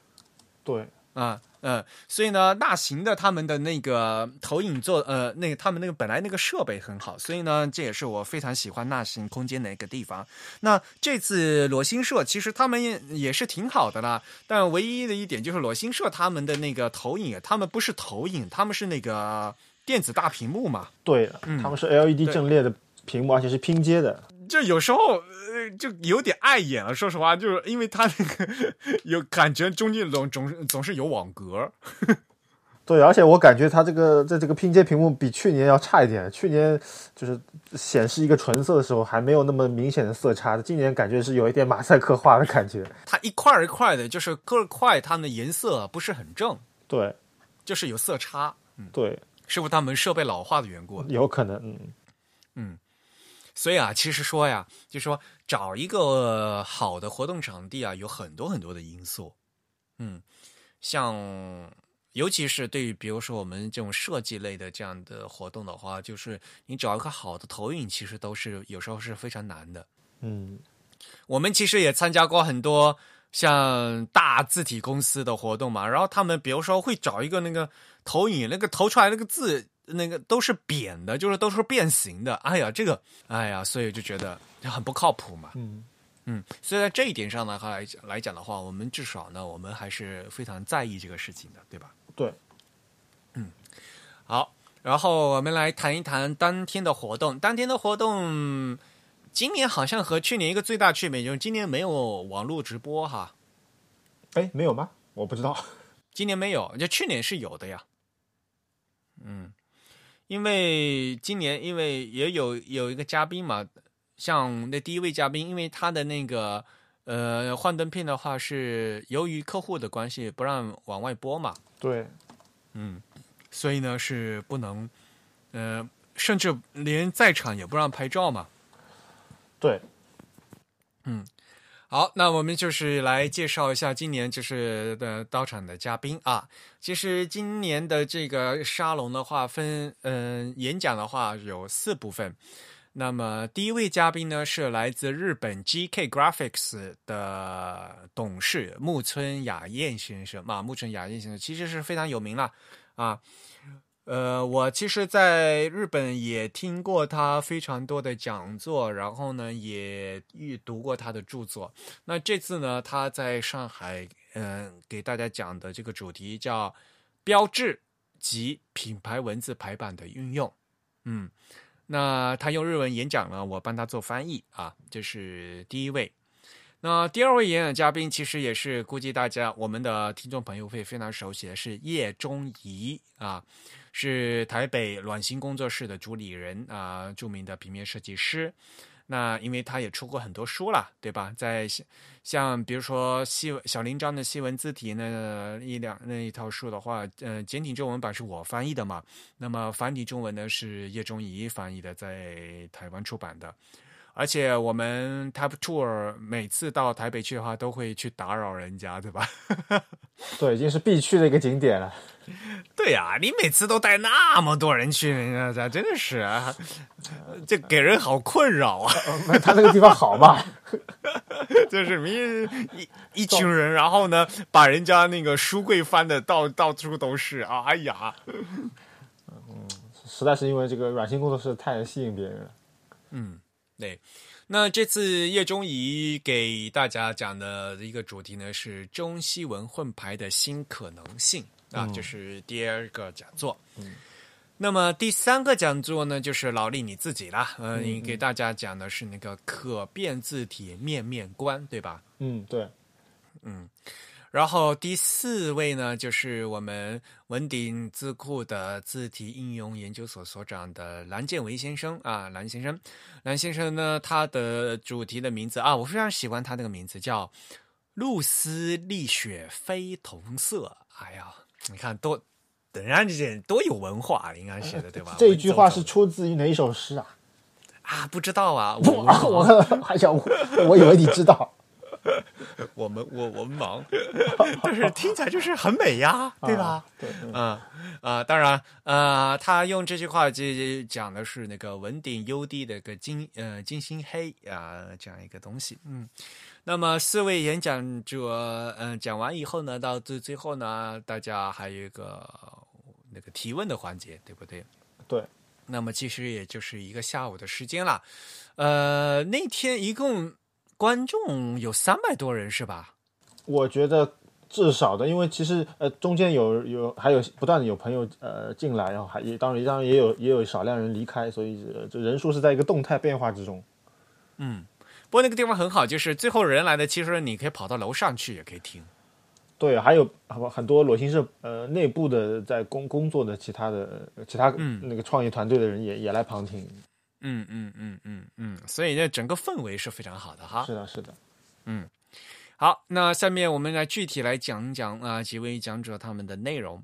对，啊，嗯，所以呢，大型的他们的那个投影做，呃，那个他们那个本来那个设备很好，所以呢，这也是我非常喜欢纳行空间的一个地方。那这次裸心社其实他们也是挺好的啦，但唯一的一点就是裸心社他们的那个投影，他们不是投影，他们是那个电子大屏幕嘛？对，他们是 LED 阵列的屏幕，而且是拼接的。就有时候呃，就有点碍眼了。说实话，就是因为它那个有感觉中间总总总是有网格。对，而且我感觉它这个在这个拼接屏幕比去年要差一点。去年就是显示一个纯色的时候还没有那么明显的色差，今年感觉是有一点马赛克化的感觉。它一块一块的，就是各块它的颜色不是很正。对，就是有色差。嗯，对，是不是他们设备老化的缘故？有可能。嗯嗯。所以啊，其实说呀，就说找一个好的活动场地啊，有很多很多的因素。嗯，像尤其是对于比如说我们这种设计类的这样的活动的话，就是你找一个好的投影，其实都是有时候是非常难的。嗯，我们其实也参加过很多像大字体公司的活动嘛，然后他们比如说会找一个那个投影，那个投出来那个字。那个都是扁的，就是都是变形的。哎呀，这个，哎呀，所以就觉得很不靠谱嘛。嗯嗯，所以在这一点上呢，来来讲的话，我们至少呢，我们还是非常在意这个事情的，对吧？对，嗯，好，然后我们来谈一谈当天的活动。当天的活动，今年好像和去年一个最大区别就是今年没有网络直播哈。哎，没有吗？我不知道，今年没有，就去年是有的呀。嗯。因为今年，因为也有有一个嘉宾嘛，像那第一位嘉宾，因为他的那个呃幻灯片的话，是由于客户的关系不让往外播嘛。对，嗯，所以呢是不能，呃，甚至连在场也不让拍照嘛。对，嗯，好，那我们就是来介绍一下今年就是的到场的嘉宾啊。其实今年的这个沙龙的话，分嗯演讲的话有四部分。那么第一位嘉宾呢是来自日本 GK Graphics 的董事木村雅彦先生嘛，木村雅彦先生其实是非常有名了啊。呃，我其实在日本也听过他非常多的讲座，然后呢，也阅读过他的著作。那这次呢，他在上海，嗯，给大家讲的这个主题叫“标志及品牌文字排版的运用”。嗯，那他用日文演讲了，我帮他做翻译啊，这是第一位。那第二位演讲嘉宾，其实也是估计大家我们的听众朋友会非常熟悉的是叶中仪啊。是台北暖心工作室的主理人啊，著名的平面设计师。那因为他也出过很多书了，对吧？在像比如说细小林章的西文字体那一两那一套书的话，呃，简体中文版是我翻译的嘛。那么繁体中文呢是叶中仪翻译的，在台湾出版的。而且我们 Type Tour 每次到台北去的话，都会去打扰人家，对吧？对，已经是必去的一个景点了。对呀，你每次都带那么多人去，人家真的是，啊这给人好困扰啊！他那个地方好嘛？就是一一一群人，然后呢，把人家那个书柜翻的到到处都是啊！哎呀，嗯，实在是因为这个软性工作室太吸引别人了。嗯，对。那这次叶中仪给大家讲的一个主题呢，是中西文混排的新可能性。啊，就是第二个讲座。嗯，那么第三个讲座呢，就是老李你自己啦。嗯，你给大家讲的是那个可变字体面面观，对吧？嗯，对。嗯，然后第四位呢，就是我们文鼎字库的字体应用研究所所长的蓝建维先生啊，蓝先生。蓝先生呢，他的主题的名字啊，我非常喜欢他那个名字，叫“露丝丽雪非同色”。哎呀！你看，多，人家这些多有文化，应该写的对吧？这一句话是出自于哪一首诗啊？啊，不知道啊，我 我还想，我以为你知道。我们我我们忙，但是听起来就是很美呀，对吧？对，啊啊，当然，呃，他用这句话就讲的是那个文鼎 UD 的个金呃金星黑啊这样一个东西，嗯。那么四位演讲者，嗯，讲完以后呢，到最最后呢，大家还有一个那个提问的环节，对不对？对。那么其实也就是一个下午的时间了，呃，那天一共观众有三百多人，是吧？我觉得至少的，因为其实呃中间有有还有不断的有朋友呃进来，然后还也当然当然也有也有少量人离开，所以这人数是在一个动态变化之中。嗯。不过那个地方很好，就是最后人来的，其实你可以跑到楼上去也可以听。对，还有很多裸心社呃内部的在工工作的其他的其他那个创业团队的人也也来旁听。嗯嗯嗯嗯嗯，所以呢整个氛围是非常好的哈。是的，是的。嗯，好，那下面我们来具体来讲讲啊几位讲者他们的内容。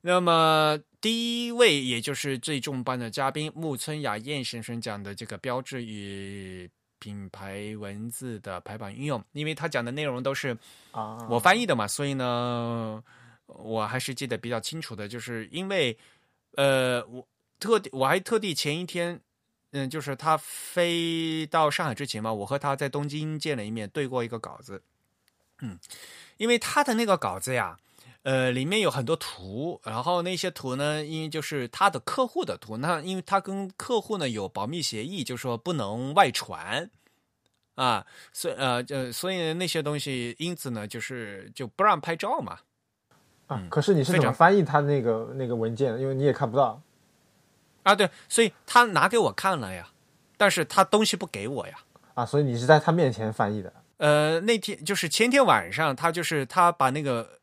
那么第一位也就是最重磅的嘉宾木村雅彦先生讲的这个标志与。品牌文字的排版运用，因为他讲的内容都是啊我翻译的嘛，所以呢，我还是记得比较清楚的。就是因为呃，我特地我还特地前一天，嗯，就是他飞到上海之前嘛，我和他在东京见了一面，对过一个稿子。嗯，因为他的那个稿子呀。呃，里面有很多图，然后那些图呢，因为就是他的客户的图，那因为他跟客户呢有保密协议，就说不能外传啊，所以呃，就所以那些东西，因此呢，就是就不让拍照嘛。啊，可是你是怎么翻译他那个那个文件？因为你也看不到。啊，对，所以他拿给我看了呀，但是他东西不给我呀。啊，所以你是在他面前翻译的？呃，那天就是前天晚上，他就是他把那个。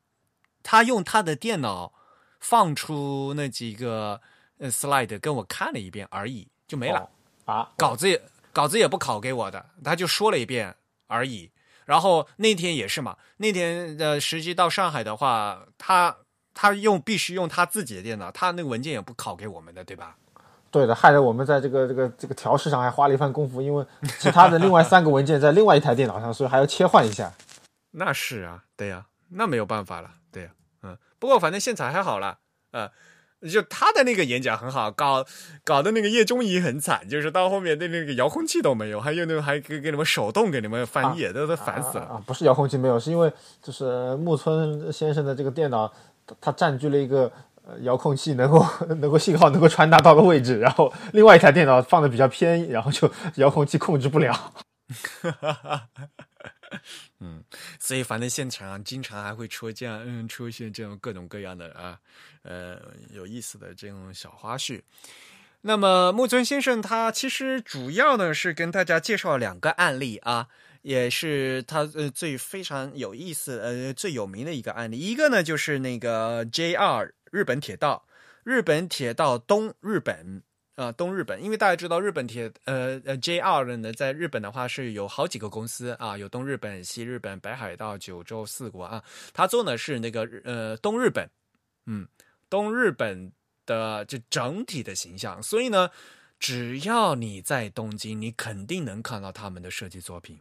他用他的电脑放出那几个呃 slide 跟我看了一遍而已，就没了啊。稿子也稿子也不拷给我的，他就说了一遍而已。然后那天也是嘛，那天的实际到上海的话，他他用必须用他自己的电脑，他那个文件也不拷给我们的，对吧？对的，害得我们在这个这个这个调试上还花了一番功夫，因为其他的另外三个文件在另外一台电脑上，所以还要切换一下。那是啊，对呀，那没有办法了，对呀，嗯，不过反正现场还好了，呃。就他的那个演讲很好，搞搞的那个叶中仪很惨，就是到后面的那个遥控器都没有，还有那个还给给你们手动给你们翻页，都都烦死了啊！不是遥控器没有，是因为就是木村先生的这个电脑，它占据了一个遥控器能够 能够信号能够传达到的位置，然后另外一台电脑放的比较偏，然后就遥控器控制不了。嗯，所以反正现场经常还会出这样，嗯，出现这种各种各样的啊，呃，有意思的这种小花絮。那么木村先生他其实主要呢是跟大家介绍两个案例啊，也是他呃最非常有意思呃最有名的一个案例。一个呢就是那个 JR 日本铁道，日本铁道东日本。啊，东日本，因为大家知道日本铁，呃呃，JR 呢，在日本的话是有好几个公司啊，有东日本、西日本、北海道、九州四国啊。他做的是那个呃东日本，嗯，东日本的这整体的形象。所以呢，只要你在东京，你肯定能看到他们的设计作品。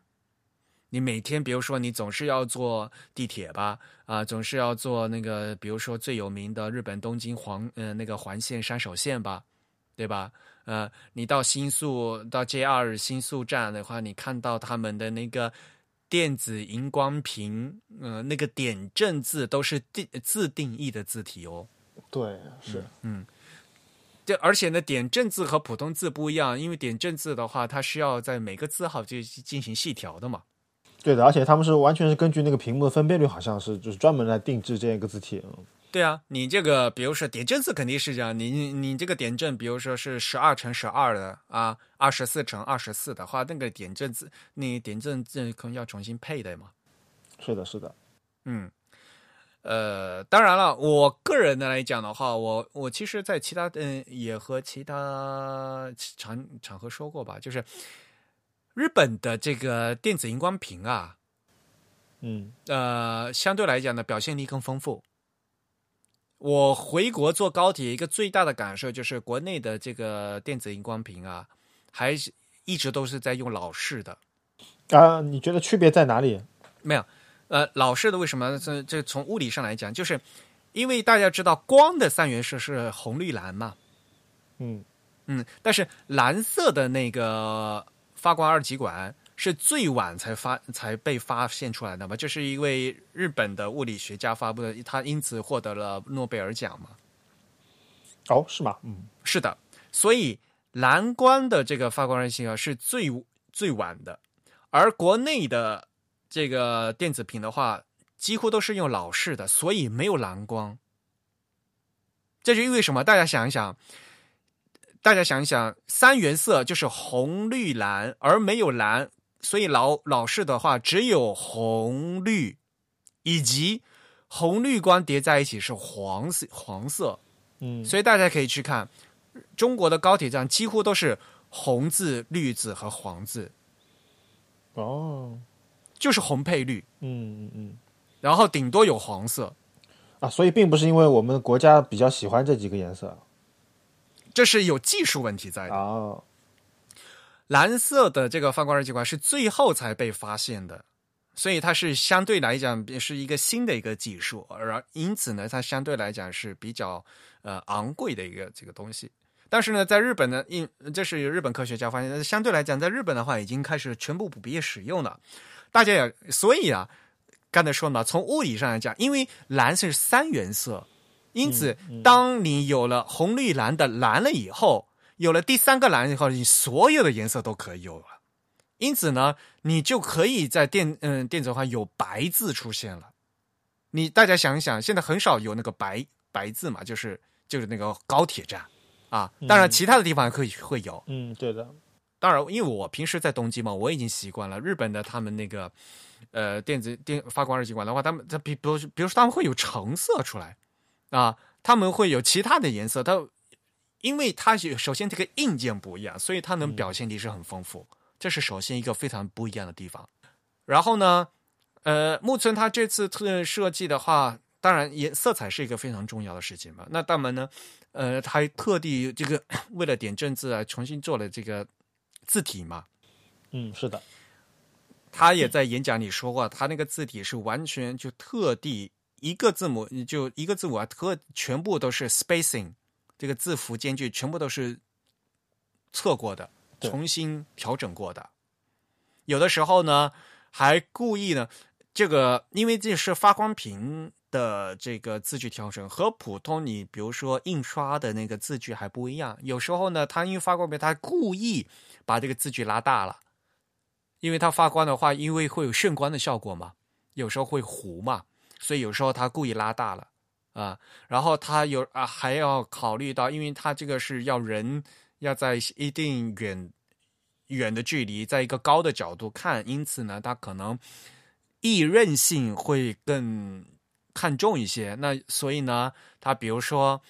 你每天，比如说你总是要坐地铁吧，啊，总是要坐那个，比如说最有名的日本东京环，呃，那个环线山手线吧。对吧？呃，你到新宿到 JR 新宿站的话，你看到他们的那个电子荧光屏，呃，那个点阵字都是定自定义的字体哦。对，是，嗯，就而且呢，点阵字和普通字不一样，因为点阵字的话，它需要在每个字号就进行细调的嘛。对的，而且他们是完全是根据那个屏幕的分辨率，好像是就是专门来定制这样一个字体。对啊，你这个比如说点阵字肯定是这样，你你这个点阵，比如说是十二乘十二的啊，二十四乘二十四的话，那个点阵字，你点阵字可能要重新配的嘛。是的，是的，嗯，呃，当然了，我个人的来讲的话，我我其实，在其他嗯也和其他场场合说过吧，就是日本的这个电子荧光屏啊，嗯，呃，相对来讲呢，表现力更丰富。我回国坐高铁，一个最大的感受就是国内的这个电子荧光屏啊，还是一直都是在用老式的。啊，你觉得区别在哪里？没有，呃，老式的为什么？这这从物理上来讲，就是因为大家知道光的三原色是红绿蓝嘛。嗯嗯，但是蓝色的那个发光二极管。是最晚才发才被发现出来的嘛？就是一位日本的物理学家发布的，他因此获得了诺贝尔奖嘛？哦，是吗？嗯，是的。所以蓝光的这个发光二极管是最最晚的，而国内的这个电子屏的话，几乎都是用老式的，所以没有蓝光。这是因为什么？大家想一想，大家想一想，三原色就是红、绿、蓝，而没有蓝。所以老老式的话，只有红绿，以及红绿光叠在一起是黄色黄色，嗯，所以大家可以去看中国的高铁站，几乎都是红字、绿字和黄字，哦，就是红配绿，嗯嗯嗯，然后顶多有黄色，啊，所以并不是因为我们国家比较喜欢这几个颜色，这是有技术问题在的哦。蓝色的这个发光二极管是最后才被发现的，所以它是相对来讲是一个新的一个技术，而因此呢，它相对来讲是比较呃昂贵的一个这个东西。但是呢，在日本呢，因这是日本科学家发现，相对来讲，在日本的话已经开始全部普遍使用了。大家也所以啊，刚才说嘛，从物理上来讲，因为蓝色是三原色，因此当你有了红绿蓝的蓝了以后。有了第三个蓝以后，你所有的颜色都可以有了。因此呢，你就可以在电嗯电子化有白字出现了。你大家想一想，现在很少有那个白白字嘛，就是就是那个高铁站啊。当然，其他的地方可以会有。嗯，对的。当然，因为我平时在东京嘛，我已经习惯了日本的他们那个呃电子电发光二极管的话，他们他比比如比如说他们会有橙色出来啊，他们会有其他的颜色，它。因为它首先这个硬件不一样，所以它能表现力是很丰富，这是首先一个非常不一样的地方。然后呢，呃，木村他这次特设计的话，当然颜色彩是一个非常重要的事情嘛。那大门呢，呃，他特地这个为了点阵字啊，重新做了这个字体嘛。嗯，是的。他也在演讲里说过，他那个字体是完全就特地一个字母就一个字母啊，特全部都是 spacing，这个字符间距全部都是测过的，重新调整过的。有的时候呢，还故意呢，这个因为这是发光屏的这个字距调整，和普通你比如说印刷的那个字距还不一样。有时候呢，它因为发光屏，它故意把这个字距拉大了。因为它发光的话，因为会有眩光的效果嘛，有时候会糊嘛，所以有时候他故意拉大了啊。然后他有啊，还要考虑到，因为他这个是要人要在一定远远的距离，在一个高的角度看，因此呢，他可能易认性会更看重一些。那所以呢，他比如说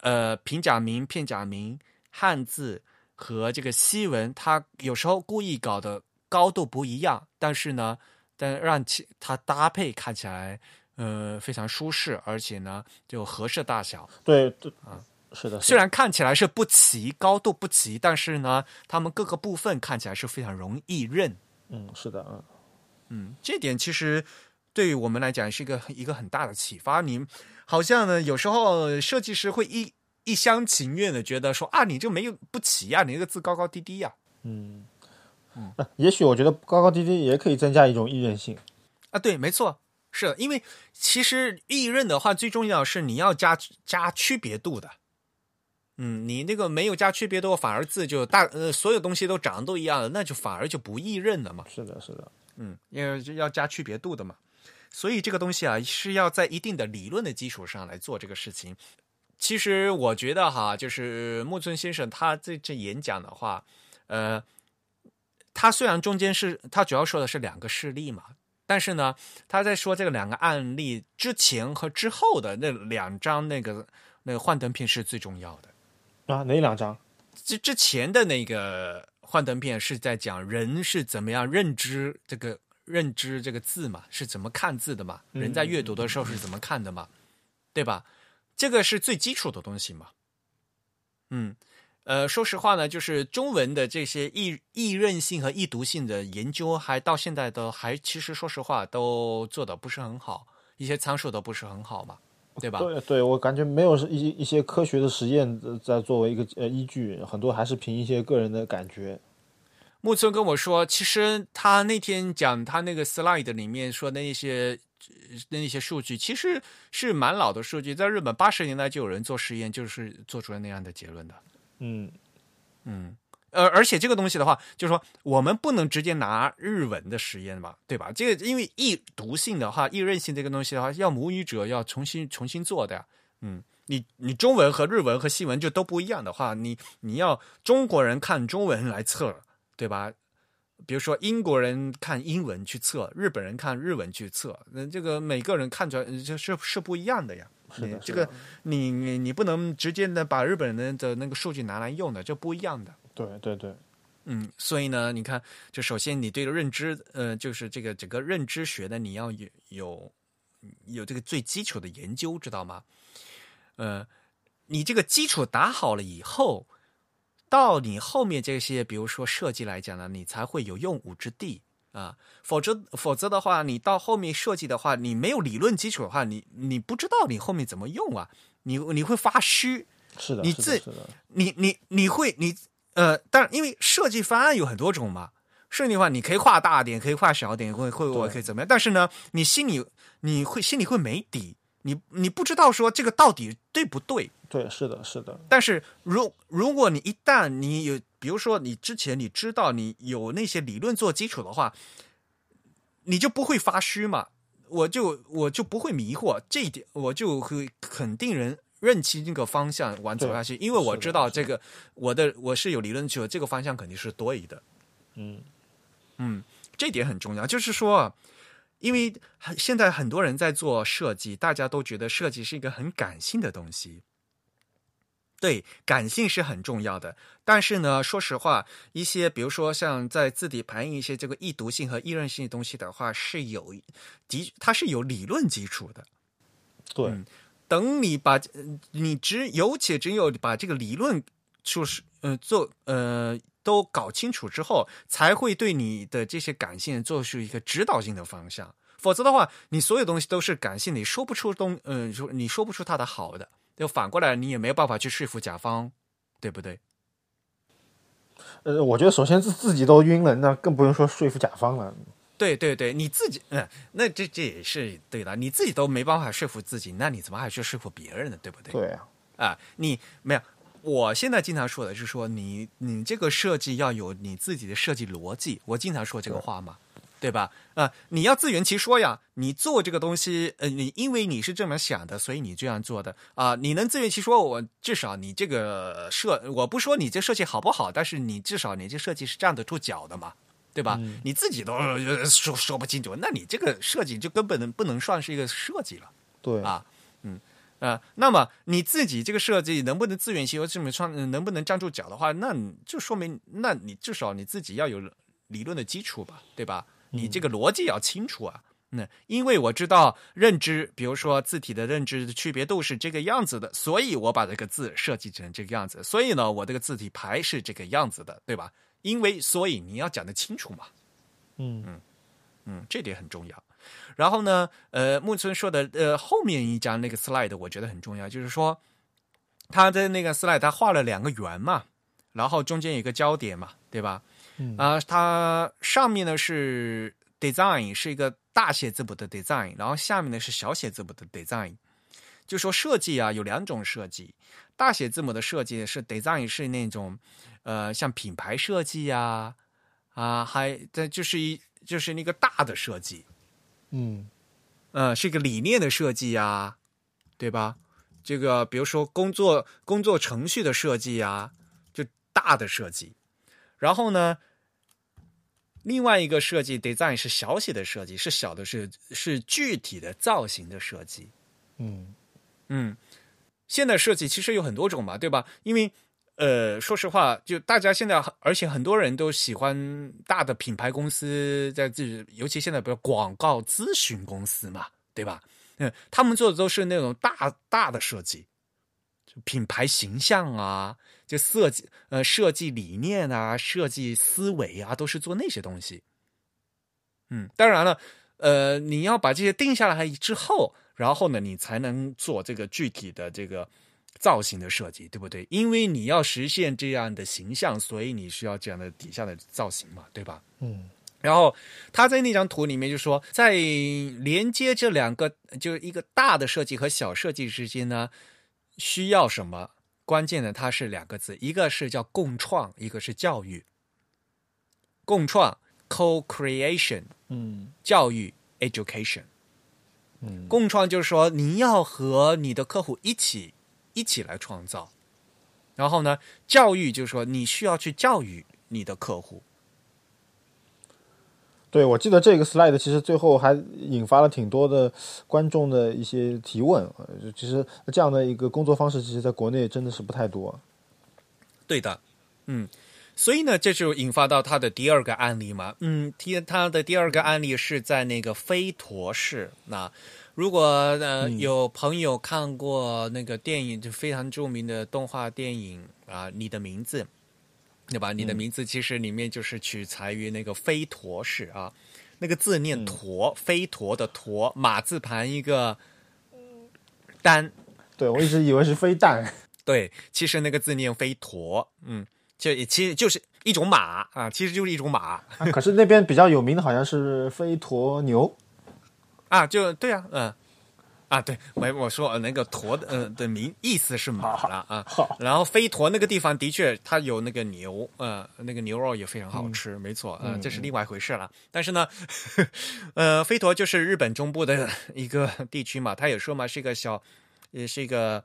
呃平假名、片假名、汉字和这个西文，它有时候故意搞的。高度不一样，但是呢，但让其它搭配看起来，呃，非常舒适，而且呢，就合适大小。对对啊，是的。虽然看起来是不齐，高度不齐，但是呢，它们各个部分看起来是非常容易认。嗯，是的，嗯嗯，这点其实对于我们来讲是一个一个很大的启发。你好像呢，有时候设计师会一一厢情愿的觉得说啊，你就没有不齐呀，你那个字高高低低呀。嗯。嗯，也许我觉得高高低低也可以增加一种易认性，啊，对，没错，是因为其实易认的话，最重要是你要加加区别度的，嗯，你那个没有加区别度，反而字就大，呃，所有东西都长得都一样了，那就反而就不易认了嘛。是的，是的，嗯，因为要加区别度的嘛，所以这个东西啊是要在一定的理论的基础上来做这个事情。其实我觉得哈，就是木村先生他这这演讲的话，呃。他虽然中间是他主要说的是两个事例嘛，但是呢，他在说这个两个案例之前和之后的那两张那个那个幻灯片是最重要的啊，哪两张？之之前的那个幻灯片是在讲人是怎么样认知这个认知这个字嘛，是怎么看字的嘛，人在阅读的时候是怎么看的嘛，对吧？这个是最基础的东西嘛，嗯。呃，说实话呢，就是中文的这些易易认性和易读性的研究，还到现在都还其实说实话都做的不是很好，一些参数都不是很好嘛，对吧？对，对我感觉没有一一些科学的实验在作为一个呃依据，很多还是凭一些个人的感觉。木村跟我说，其实他那天讲他那个 slide 里面说的那些那些数据，其实是蛮老的数据，在日本八十年代就有人做实验，就是做出了那样的结论的。嗯嗯，呃，而且这个东西的话，就是说我们不能直接拿日文的实验嘛，对吧？这个因为易读性的话，易认性这个东西的话，要母语者要重新重新做的呀。嗯，你你中文和日文和西文就都不一样的话，你你要中国人看中文来测，对吧？比如说英国人看英文去测，日本人看日文去测，那这个每个人看出来就是是不一样的呀。是的，这个你你你不能直接的把日本人的那个数据拿来用的，这不一样的。对对对，嗯，所以呢，你看，就首先你对认知，呃，就是这个整个认知学的，你要有有有这个最基础的研究，知道吗？呃，你这个基础打好了以后，到你后面这些，比如说设计来讲呢，你才会有用武之地。啊，否则否则的话，你到后面设计的话，你没有理论基础的话，你你不知道你后面怎么用啊？你你会发虚，是的，你自你你你会你呃，但因为设计方案有很多种嘛，设计的话你可以画大点，可以画小点，会会我可以怎么样？但是呢，你心里你会心里会没底，你你不知道说这个到底对不对？对，是的，是的。但是如如果你一旦你有。比如说，你之前你知道你有那些理论做基础的话，你就不会发虚嘛？我就我就不会迷惑这一点，我就会肯定人认清这个方向往走下去，因为我知道这个我的我是有理论基础，这个方向肯定是对的。嗯嗯，这点很重要，就是说，因为现在很多人在做设计，大家都觉得设计是一个很感性的东西。对，感性是很重要的，但是呢，说实话，一些比如说像在字体排印一些这个易读性和易认性的东西的话，是有的，它是有理论基础的。对，等你把你只有且只有把这个理论就是呃做呃都搞清楚之后，才会对你的这些感性做出一个指导性的方向。否则的话，你所有东西都是感性，你说不出东嗯说你说不出它的好的，就反过来你也没有办法去说服甲方，对不对？呃，我觉得首先自自己都晕了，那更不用说说服甲方了。对对对，你自己嗯，那这这也是对的，你自己都没办法说服自己，那你怎么还去说服别人呢？对不对？对啊，啊，你没有，我现在经常说的是说你你这个设计要有你自己的设计逻辑，我经常说这个话嘛。对吧？啊，你要自圆其说呀！你做这个东西，呃，你因为你是这么想的，所以你这样做的啊。你能自圆其说，我至少你这个设，我不说你这设计好不好，但是你至少你这设计是站得住脚的嘛，对吧？你自己都说说不清楚，那你这个设计就根本能不能算是一个设计了？对啊，嗯啊，那么你自己这个设计能不能自圆其说，这么创能不能站住脚的话，那就说明，那你至少你自己要有理论的基础吧，对吧？你这个逻辑要清楚啊，那因为我知道认知，比如说字体的认知的区别度是这个样子的，所以我把这个字设计成这个样子，所以呢，我这个字体排是这个样子的，对吧？因为所以你要讲的清楚嘛，嗯嗯嗯，这点很重要。然后呢，呃，木村说的呃后面一张那个 slide 我觉得很重要，就是说他的那个 slide 他画了两个圆嘛，然后中间有个焦点嘛，对吧？啊，它上面呢是 design，是一个大写字母的 design，然后下面呢是小写字母的 design。就说设计啊，有两种设计，大写字母的设计是 design，是那种呃像品牌设计呀，啊，还这就是一就是那个大的设计，嗯，呃，是一个理念的设计呀，对吧？这个比如说工作工作程序的设计呀，就大的设计。然后呢，另外一个设计 design 是小写的设计，是小的，是是具体的造型的设计。嗯嗯，现在设计其实有很多种嘛，对吧？因为呃，说实话，就大家现在，而且很多人都喜欢大的品牌公司在自己，尤其现在比如广告咨询公司嘛，对吧？嗯，他们做的都是那种大大的设计，品牌形象啊。就设计呃设计理念啊，设计思维啊，都是做那些东西。嗯，当然了，呃，你要把这些定下来之后，然后呢，你才能做这个具体的这个造型的设计，对不对？因为你要实现这样的形象，所以你需要这样的底下的造型嘛，对吧？嗯。然后他在那张图里面就说，在连接这两个，就是一个大的设计和小设计之间呢，需要什么？关键的，它是两个字，一个是叫共创，一个是教育。共创 （co-creation），嗯，教育 （education），嗯，共创就是说你要和你的客户一起一起来创造，然后呢，教育就是说你需要去教育你的客户。对，我记得这个 slide 其实最后还引发了挺多的观众的一些提问。其实这样的一个工作方式，其实在国内真的是不太多。对的，嗯，所以呢，这就引发到他的第二个案例嘛。嗯，第他的第二个案例是在那个飞陀市。那如果呃有朋友看过那个电影，就非常著名的动画电影啊，《你的名字》。对吧？你的名字其实里面就是取材于那个飞陀氏啊，那个字念陀，飞陀的陀，马字旁一个单。对，我一直以为是飞弹。对，其实那个字念飞陀，嗯，就其实就是一种马啊，其实就是一种马。可是那边比较有名的好像是飞驼牛啊，就对啊，嗯。啊，对，我我说那个驼的，呃，的名意思是马了啊。然后飞驼那个地方的确，它有那个牛，呃，那个牛肉也非常好吃，没错，嗯，这是另外一回事了。但是呢，呃，飞驼就是日本中部的 一个地区嘛，他也说嘛，是一个小，也是一个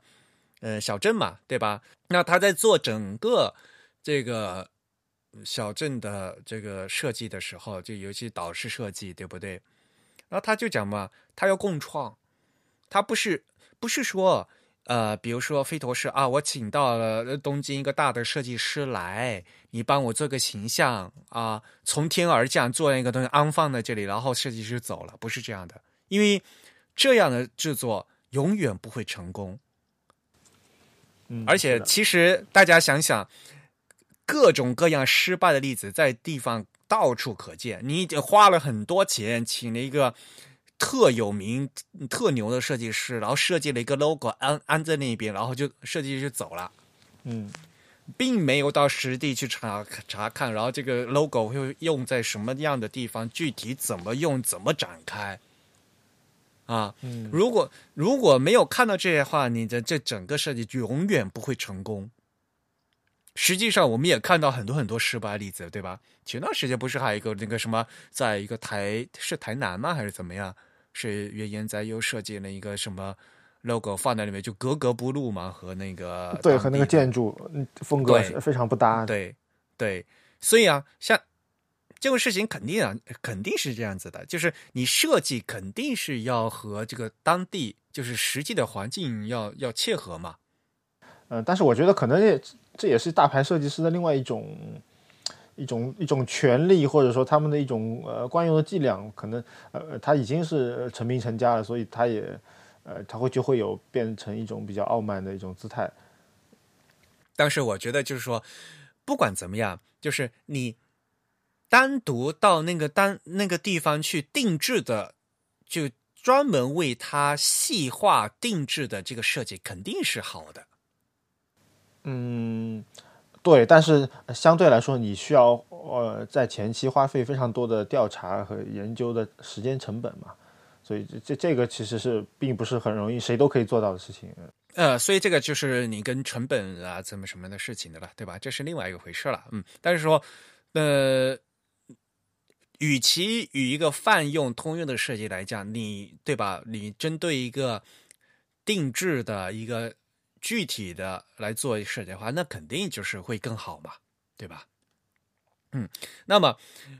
呃小镇嘛，对吧？那他在做整个这个小镇的这个设计的时候，就尤其导师设计，对不对？然后他就讲嘛，他要共创。他不是不是说，呃，比如说飞陀是啊，我请到了东京一个大的设计师来，你帮我做个形象啊，从天而降做一个东西安放在这里，然后设计师走了，不是这样的，因为这样的制作永远不会成功。嗯，而且其实大家想想，各种各样失败的例子在地方到处可见。你花了很多钱，请了一个特有名、特牛的设计师，然后设计了一个 logo 安安在那边，然后就设计师就走了。嗯。并没有到实地去查查看，然后这个 logo 会用在什么样的地方，具体怎么用，怎么展开，啊，嗯，如果如果没有看到这些话，你的这整个设计就永远不会成功。实际上，我们也看到很多很多失败例子，对吧？前段时间不是还有一个那个什么，在一个台是台南吗？还是怎么样？是原研哉又设计了一个什么？logo 放在里面就格格不入嘛，和那个对和那个建筑风格非常不搭。对对，所以啊，像这个事情肯定啊，肯定是这样子的，就是你设计肯定是要和这个当地就是实际的环境要要切合嘛。嗯，但是我觉得可能也这也是大牌设计师的另外一种一种一种权利，或者说他们的一种呃惯用的伎俩，可能呃他已经是成名成家了，所以他也。呃，他会就会有变成一种比较傲慢的一种姿态。但是我觉得就是说，不管怎么样，就是你单独到那个单那个地方去定制的，就专门为他细化定制的这个设计，肯定是好的。嗯，对，但是相对来说，你需要呃在前期花费非常多的调查和研究的时间成本嘛。所以这这这个其实是并不是很容易，谁都可以做到的事情。呃，所以这个就是你跟成本啊怎么什么的事情的了，对吧？这是另外一个回事了。嗯，但是说，呃，与其与一个泛用通用的设计来讲，你对吧？你针对一个定制的一个具体的来做设计的话，那肯定就是会更好嘛，对吧？嗯，那么，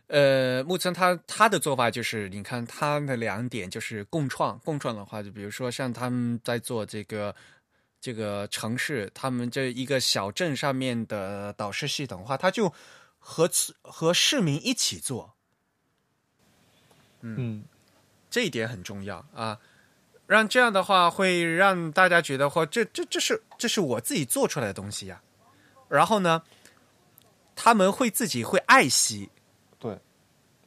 呃，木村他他的做法就是，你看他的两点就是共创，共创的话，就比如说像他们在做这个这个城市，他们这一个小镇上面的导师系统的话，他就和和市民一起做，嗯，这一点很重要啊，让这样的话会让大家觉得，话这这这是这是我自己做出来的东西呀，然后呢？他们会自己会爱惜，对，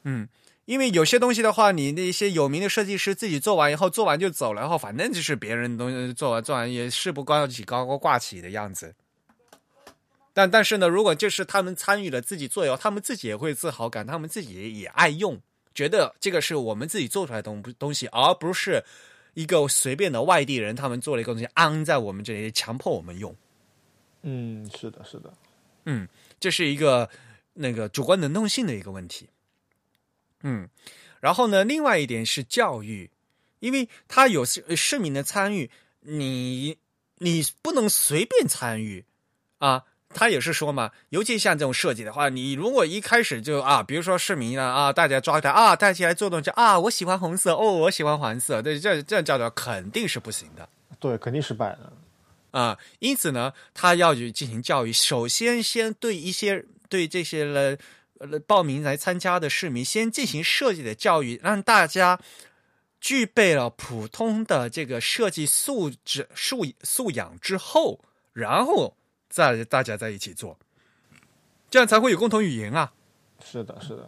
嗯，因为有些东西的话，你那些有名的设计师自己做完以后，做完就走了，然后反正就是别人东西做完做完也事不关己高高挂起的样子。但但是呢，如果就是他们参与了自己做以后，他们自己也会自豪感，他们自己也爱用，觉得这个是我们自己做出来的东东西，而不是一个随便的外地人他们做了一个东西安在我们这里，强迫我们用。嗯，是的，是的，嗯。这是一个那个主观能动性的一个问题，嗯，然后呢，另外一点是教育，因为他有市市民的参与，你你不能随便参与啊。他也是说嘛，尤其像这种设计的话，你如果一开始就啊，比如说市民啊啊，大家抓他啊，大家起来做东西啊，我喜欢红色哦，我喜欢黄色，对，这这样叫做肯定是不行的，对，肯定失败的。啊，因此呢，他要去进行教育。首先，先对一些对这些了呃报名来参加的市民，先进行设计的教育，让大家具备了普通的这个设计素质素素养之后，然后再大家在一起做，这样才会有共同语言啊。是的，是的。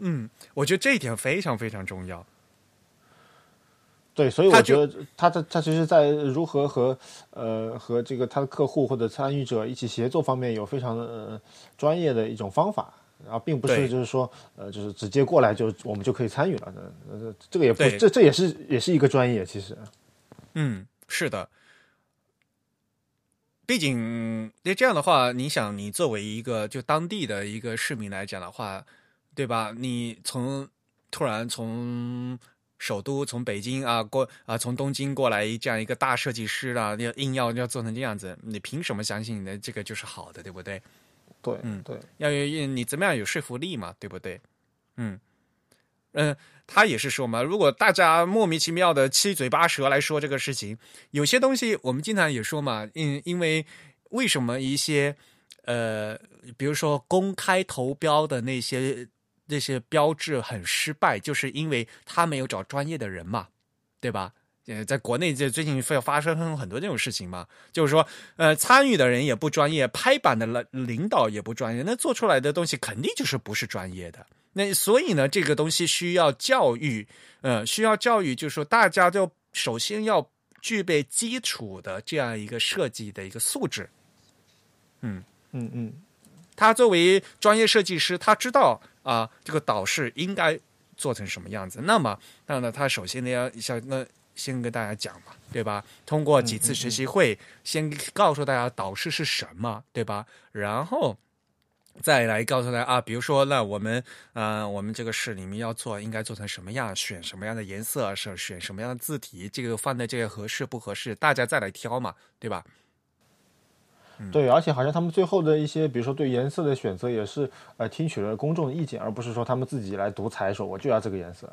嗯，我觉得这一点非常非常重要。对，所以我觉得他他他其实，在如何和呃和这个他的客户或者参与者一起协作方面，有非常呃专业的一种方法，然后并不是就是说呃就是直接过来就我们就可以参与了，呃这个也不这这也是也是一个专业，其实，嗯，是的，毕竟那这样的话，你想，你作为一个就当地的一个市民来讲的话，对吧？你从突然从。首都从北京啊过啊从东京过来这样一个大设计师啊，要硬要要做成这样子，你凭什么相信你的这个就是好的，对不对？对，嗯，对，要有你怎么样有说服力嘛，对不对？嗯嗯，他也是说嘛，如果大家莫名其妙的七嘴八舌来说这个事情，有些东西我们经常也说嘛，因因为为什么一些呃，比如说公开投标的那些。那些标志很失败，就是因为他没有找专业的人嘛，对吧？呃，在国内这最近发发生很多这种事情嘛，就是说，呃，参与的人也不专业，拍板的领领导也不专业，那做出来的东西肯定就是不是专业的。那所以呢，这个东西需要教育，呃，需要教育，就是说，大家就首先要具备基础的这样一个设计的一个素质。嗯嗯嗯，他作为专业设计师，他知道啊，这个导视应该做成什么样子。那么，那呢，他首先呢要像那。先跟大家讲嘛，对吧？通过几次学习会，先告诉大家导师是什么，对吧？然后再来告诉大家啊，比如说，那我们呃，我们这个室里面要做，应该做成什么样？选什么样的颜色？是选什么样的字体？这个放在这个合适不合适？大家再来挑嘛，对吧？对，而且好像他们最后的一些，比如说对颜色的选择，也是呃听取了公众的意见，而不是说他们自己来独裁，说我就要这个颜色。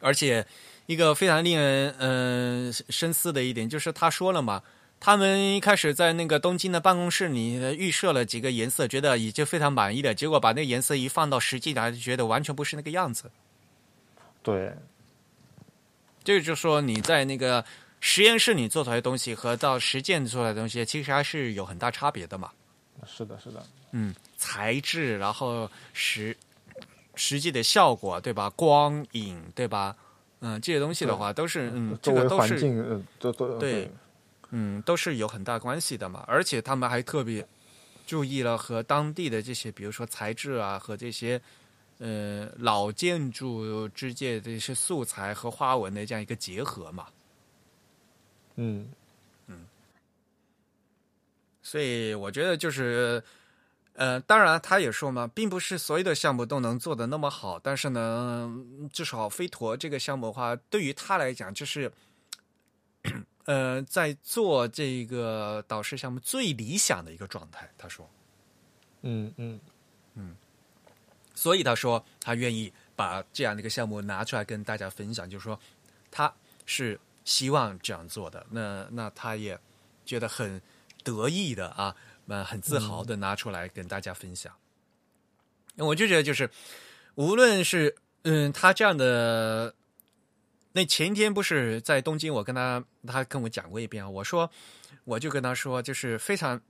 而且，一个非常令人嗯深思的一点，就是他说了嘛，他们一开始在那个东京的办公室里预设了几个颜色，觉得已经非常满意了，结果把那个颜色一放到实际来，就觉得完全不是那个样子。对，这就说你在那个实验室里做出来的东西和到实践做出来的东西，其实还是有很大差别的嘛。是的，是的，嗯，材质，然后实。实际的效果，对吧？光影，对吧？嗯，这些东西的话，都是嗯，这个都是嗯，都都对，嗯，都是有很大关系的嘛。而且他们还特别注意了和当地的这些，比如说材质啊，和这些呃老建筑之间的这些素材和花纹的这样一个结合嘛。嗯嗯，所以我觉得就是。呃，当然，他也说嘛，并不是所有的项目都能做的那么好，但是呢，至少飞陀这个项目的话，对于他来讲，就是，呃，在做这个导师项目最理想的一个状态。他说，嗯嗯嗯，所以他说他愿意把这样的一个项目拿出来跟大家分享，就是说他是希望这样做的。那那他也觉得很得意的啊。那很自豪的拿出来跟大家分享。那我就觉得，就是无论是嗯，他这样的，那前天不是在东京，我跟他他跟我讲过一遍啊。我说，我就跟他说，就是非常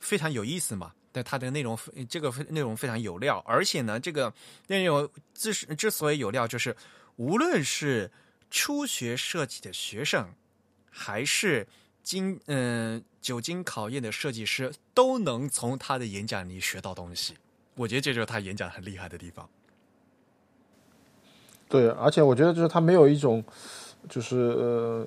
非常有意思嘛。但他的内容这个内容非常有料，而且呢，这个内容之之所以有料，就是无论是初学设计的学生，还是。经嗯，久经考验的设计师都能从他的演讲里学到东西。我觉得这就是他演讲很厉害的地方。对，而且我觉得就是他没有一种就是呃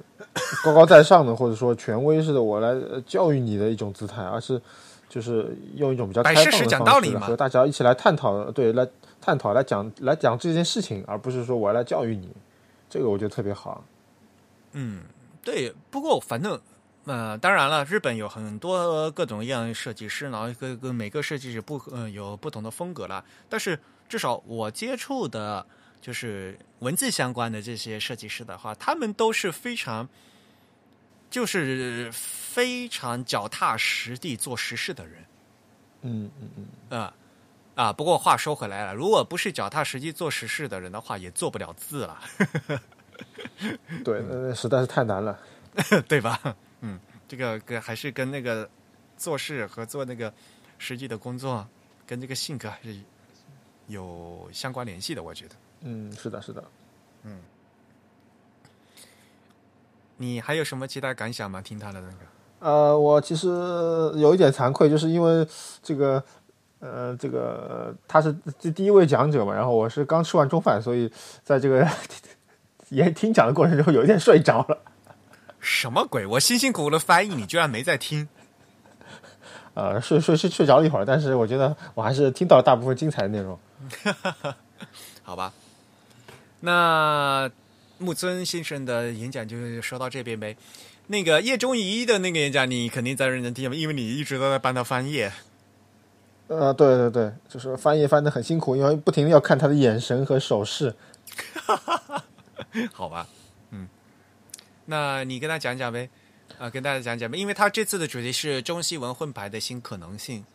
高高在上的或者说权威式的我来教育你的一种姿态，而是就是用一种比较开放的方式和大家一起来探讨，对，来探讨来讲来讲这件事情，而不是说我来教育你。这个我觉得特别好。嗯，对。不过反正。呃，当然了，日本有很多各种各样的设计师，然后各个每个设计师不呃有不同的风格了。但是至少我接触的，就是文字相关的这些设计师的话，他们都是非常，就是非常脚踏实地做实事的人。嗯嗯嗯。啊啊！不过话说回来了，如果不是脚踏实地做实事的人的话，也做不了字了。对，那实在是太难了，对吧？嗯，这个跟还是跟那个做事和做那个实际的工作，跟这个性格还是有相关联系的。我觉得，嗯，是的，是的，嗯，你还有什么其他感想吗？听他的那个？呃，我其实有一点惭愧，就是因为这个，呃，这个他是这第一位讲者嘛，然后我是刚吃完中饭，所以在这个 也听讲的过程中有一点睡着了。什么鬼？我辛辛苦苦的翻译，你居然没在听？呃，睡睡睡睡着了一会儿，但是我觉得我还是听到了大部分精彩的内容。好吧，那木村先生的演讲就说到这边呗。那个叶中仪的那个演讲，你肯定在认真听因为你一直都在帮他翻页。呃，对对对，就是翻页翻的很辛苦，因为不停的要看他的眼神和手势。好吧。嗯那你跟他讲讲呗，啊，跟大家讲讲呗，因为他这次的主题是中西文混排的新可能性。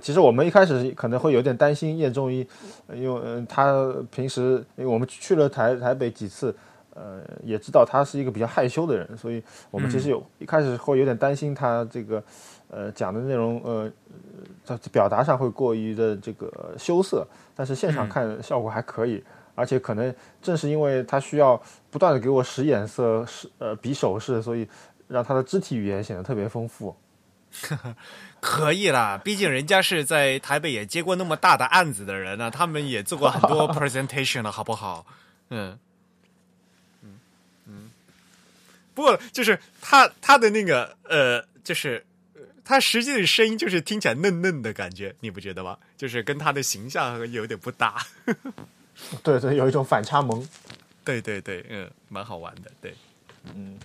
其实我们一开始可能会有点担心叶仲一，因为嗯，他平时因为我们去了台台北几次，呃，也知道他是一个比较害羞的人，所以我们其实有一开始会有点担心他这个呃讲的内容呃在表达上会过于的这个羞涩，但是现场看效果还可以，而且可能正是因为他需要不断的给我使眼色、使呃比手势，所以让他的肢体语言显得特别丰富。可以啦，毕竟人家是在台北也接过那么大的案子的人呢，他们也做过很多 presentation 了，好不好？嗯，嗯嗯。不过就是他他的那个呃，就是他实际的声音就是听起来嫩嫩的感觉，你不觉得吗？就是跟他的形象有点不搭。对对，有一种反差萌。对对对，嗯，蛮好玩的，对，嗯。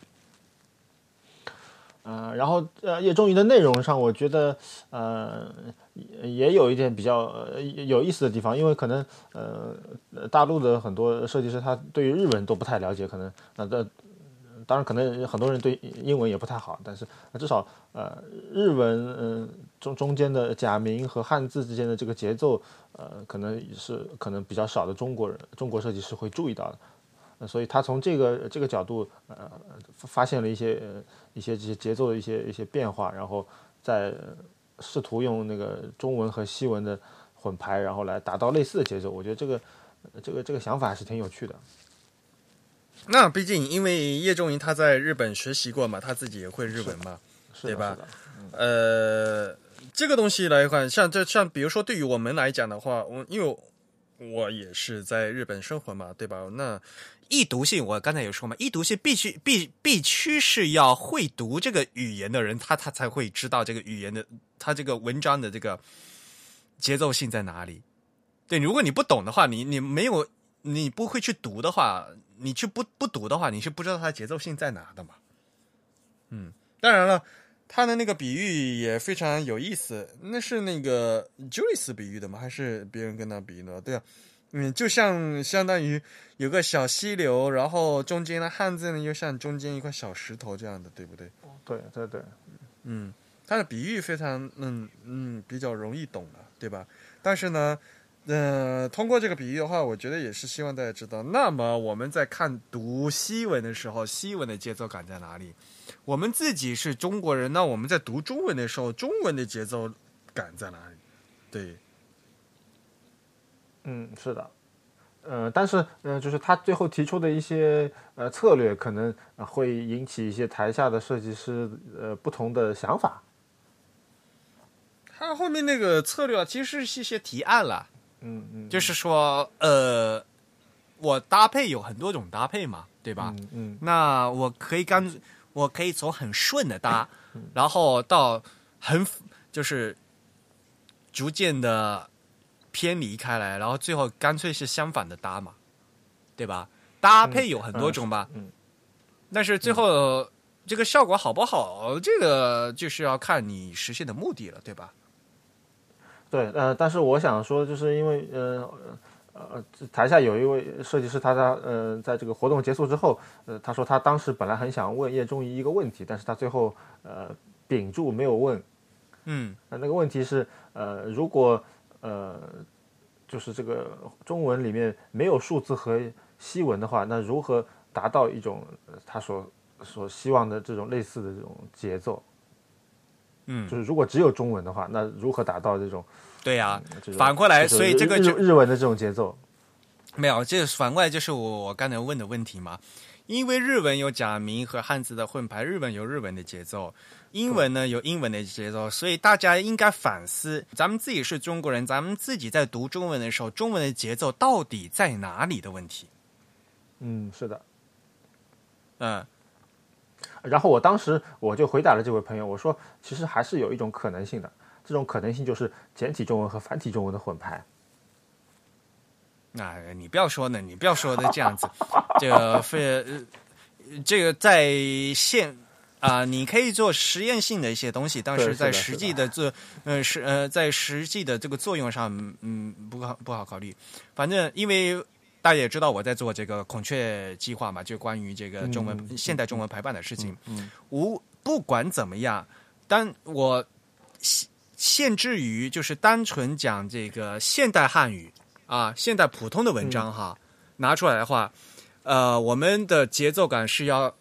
呃，然后呃，叶仲仪的内容上，我觉得呃也有一点比较有意思的地方，因为可能呃大陆的很多设计师他对于日文都不太了解，可能呃的当然可能很多人对英文也不太好，但是至少呃日文嗯中中间的假名和汉字之间的这个节奏呃可能是可能比较少的中国人中国设计师会注意到的。所以他从这个这个角度，呃，发现了一些一些这些节奏的一些一些变化，然后再试图用那个中文和西文的混排，然后来达到类似的节奏。我觉得这个这个这个想法还是挺有趣的。那毕竟因为叶仲仪他在日本学习过嘛，他自己也会日文嘛，对吧？呃，这个东西来看，像这像比如说对于我们来讲的话，我因为我也是在日本生活嘛，对吧？那易读性，我刚才有说嘛，易读性必须必必须是要会读这个语言的人，他他才会知道这个语言的，他这个文章的这个节奏性在哪里。对，如果你不懂的话，你你没有你不会去读的话，你去不不读的话，你是不知道它节奏性在哪的嘛。嗯，当然了，他的那个比喻也非常有意思，那是那个 Julius 比喻的吗？还是别人跟他比喻的？对啊。嗯，就像相当于有个小溪流，然后中间的汉字呢，又像中间一块小石头这样的，对不对？对对对，嗯，他的比喻非常嗯嗯比较容易懂的，对吧？但是呢，呃，通过这个比喻的话，我觉得也是希望大家知道，那么我们在看读西文的时候，西文的节奏感在哪里？我们自己是中国人，那我们在读中文的时候，中文的节奏感在哪里？对。嗯，是的，呃，但是，呃，就是他最后提出的一些呃策略，可能会引起一些台下的设计师呃不同的想法。他后面那个策略其实是一些提案了，嗯嗯，就是说，呃，我搭配有很多种搭配嘛，对吧？嗯嗯，那我可以刚，我可以从很顺的搭，然后到很就是逐渐的。偏离开来，然后最后干脆是相反的搭嘛，对吧？搭配有很多种吧，嗯，但是最后这个效果好不好，这个就是要看你实现的目的了，对吧？对，呃，但是我想说，就是因为呃呃，台下有一位设计师，他他呃，在这个活动结束之后，呃，他说他当时本来很想问叶中仪一个问题，但是他最后呃屏住没有问，嗯，那那个问题是呃，如果呃，就是这个中文里面没有数字和西文的话，那如何达到一种他所所希望的这种类似的这种节奏？嗯，就是如果只有中文的话，那如何达到这种？对呀，反过来，所以这个日日文的这种节奏，没有，这反过来就是我我刚才问的问题嘛。因为日文有假名和汉字的混排，日文有日文的节奏。英文呢有英文的节奏，所以大家应该反思：咱们自己是中国人，咱们自己在读中文的时候，中文的节奏到底在哪里的问题？嗯，是的，嗯。然后我当时我就回答了这位朋友，我说：其实还是有一种可能性的，这种可能性就是简体中文和繁体中文的混排。那你不要说呢，你不要说的这样子，这个非这个在现。啊，你可以做实验性的一些东西，但是在实际的做，呃，是呃，在实际的这个作用上，嗯，不好不好考虑。反正因为大家也知道我在做这个孔雀计划嘛，就关于这个中文现代中文排版的事情。嗯，无不管怎么样，但我限制于就是单纯讲这个现代汉语啊，现代普通的文章哈，拿出来的话，呃，我们的节奏感是要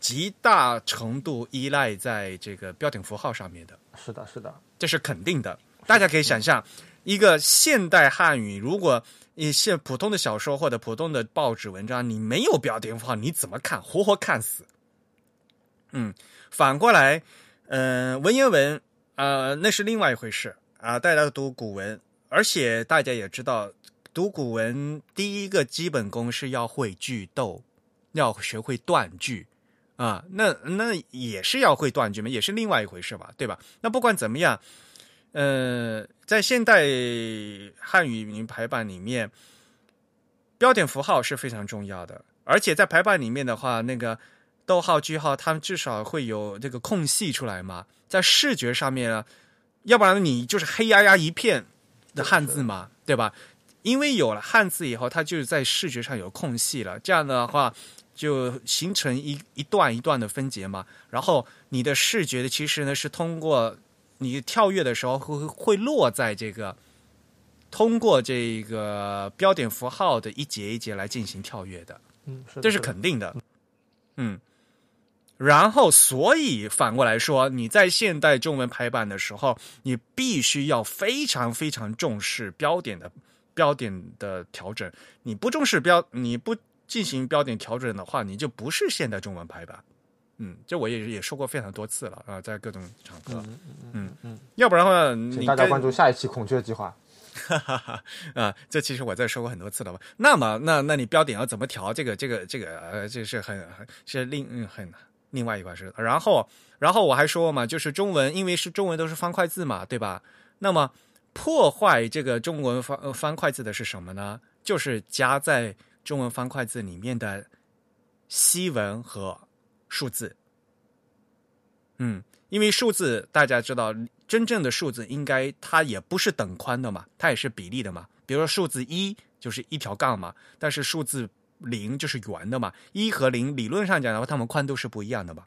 极大程度依赖在这个标点符号上面的。是的，是的，这是肯定的。大家可以想象，一个现代汉语，如果你现普通的小说或者普通的报纸文章，你没有标点符号，你怎么看？活活看死。嗯，反过来，嗯，文言文。呃，那是另外一回事啊！大家读古文，而且大家也知道，读古文第一个基本功是要会句逗，要学会断句啊。那那也是要会断句嘛，也是另外一回事吧，对吧？那不管怎么样，呃，在现代汉语名排版里面，标点符号是非常重要的，而且在排版里面的话，那个。逗号、句号，它们至少会有这个空隙出来嘛，在视觉上面呢，要不然你就是黑压压一片的汉字嘛，对吧？因为有了汉字以后，它就是在视觉上有空隙了，这样的话就形成一一段一段的分节嘛。然后你的视觉的其实呢是通过你跳跃的时候会会落在这个通过这个标点符号的一节一节来进行跳跃的，嗯，这是肯定的，嗯。然后，所以反过来说，你在现代中文排版的时候，你必须要非常非常重视标点的标点的调整。你不重视标，你不进行标点调整的话，你就不是现代中文排版。嗯，这我也也说过非常多次了啊，在各种场合。嗯。嗯。要不然的话，请大家关注下一期孔雀计划。哈哈哈啊，这其实我在说过很多次了吧？那么，那那你标点要怎么调？这个这个这个呃，这是很是另嗯。很。另外一块是，然后，然后我还说嘛，就是中文，因为是中文都是方块字嘛，对吧？那么破坏这个中文方方块字的是什么呢？就是夹在中文方块字里面的西文和数字。嗯，因为数字大家知道，真正的数字应该它也不是等宽的嘛，它也是比例的嘛。比如说数字一就是一条杠嘛，但是数字。零就是圆的嘛，一和零理论上讲的话，它们宽度是不一样的嘛，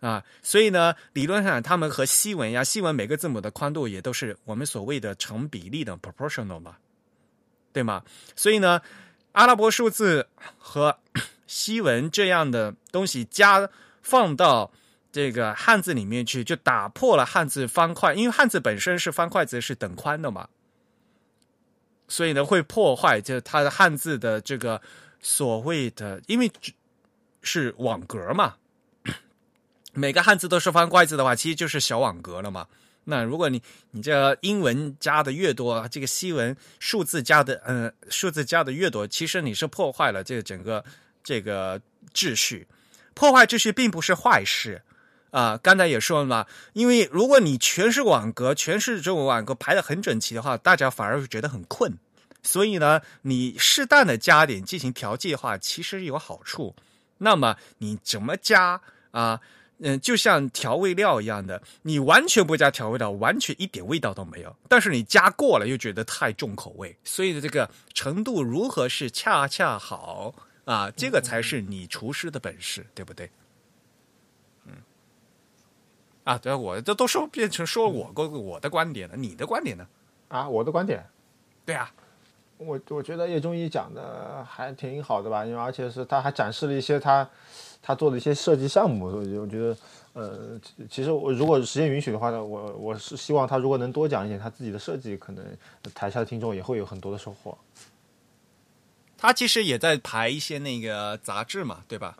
啊，所以呢，理论上它们和西文呀，西文每个字母的宽度也都是我们所谓的成比例的 proportional 嘛，对吗？所以呢，阿拉伯数字和 西文这样的东西加放到这个汉字里面去，就打破了汉字方块，因为汉字本身是方块字是等宽的嘛，所以呢，会破坏就它的汉字的这个。所谓的，因为是网格嘛，每个汉字都是方块字的话，其实就是小网格了嘛。那如果你你这英文加的越多，这个西文数字加的嗯数字加的越多，其实你是破坏了这个整个这个秩序。破坏秩序并不是坏事啊。刚才也说了嘛，因为如果你全是网格，全是这种网格排的很整齐的话，大家反而会觉得很困。所以呢，你适当的加点进行调剂的话，其实有好处。那么你怎么加啊？嗯，就像调味料一样的，你完全不加调味料，完全一点味道都没有。但是你加过了，又觉得太重口味。所以这个程度如何是恰恰好啊？这个才是你厨师的本事，对不对？嗯。啊，对，我这都说变成说我个我的观点了，你的观点呢？啊，我的观点，对啊。我我觉得叶中医讲的还挺好的吧，因为而且是他还展示了一些他他做的一些设计项目，所以我觉得呃，其实我如果时间允许的话呢，我我是希望他如果能多讲一点他自己的设计，可能台下的听众也会有很多的收获。他其实也在排一些那个杂志嘛，对吧？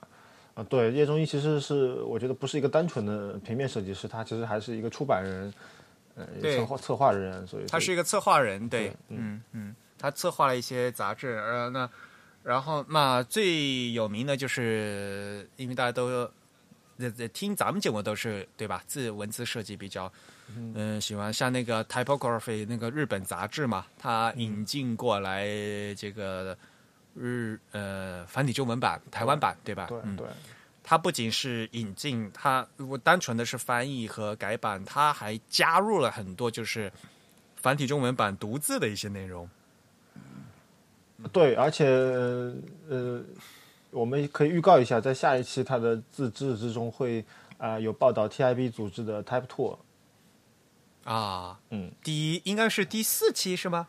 啊，对，叶中医其实是我觉得不是一个单纯的平面设计师，他其实还是一个出版人，呃，策划策划人，所以他是一个策划人，对，嗯嗯。他策划了一些杂志，呃，那然后那最有名的就是，因为大家都在在听咱们节目都是对吧？字文字设计比较嗯喜欢，像那个 Typography 那个日本杂志嘛，他引进过来这个日呃繁体中文版台湾版对吧？对对，它不仅是引进，它如果单纯的是翻译和改版，它还加入了很多就是繁体中文版独自的一些内容。对，而且呃，我们可以预告一下，在下一期它的自制之中会啊有报道 TIB 组织的 Type Tour。啊，嗯，第一应该是第四期是吗？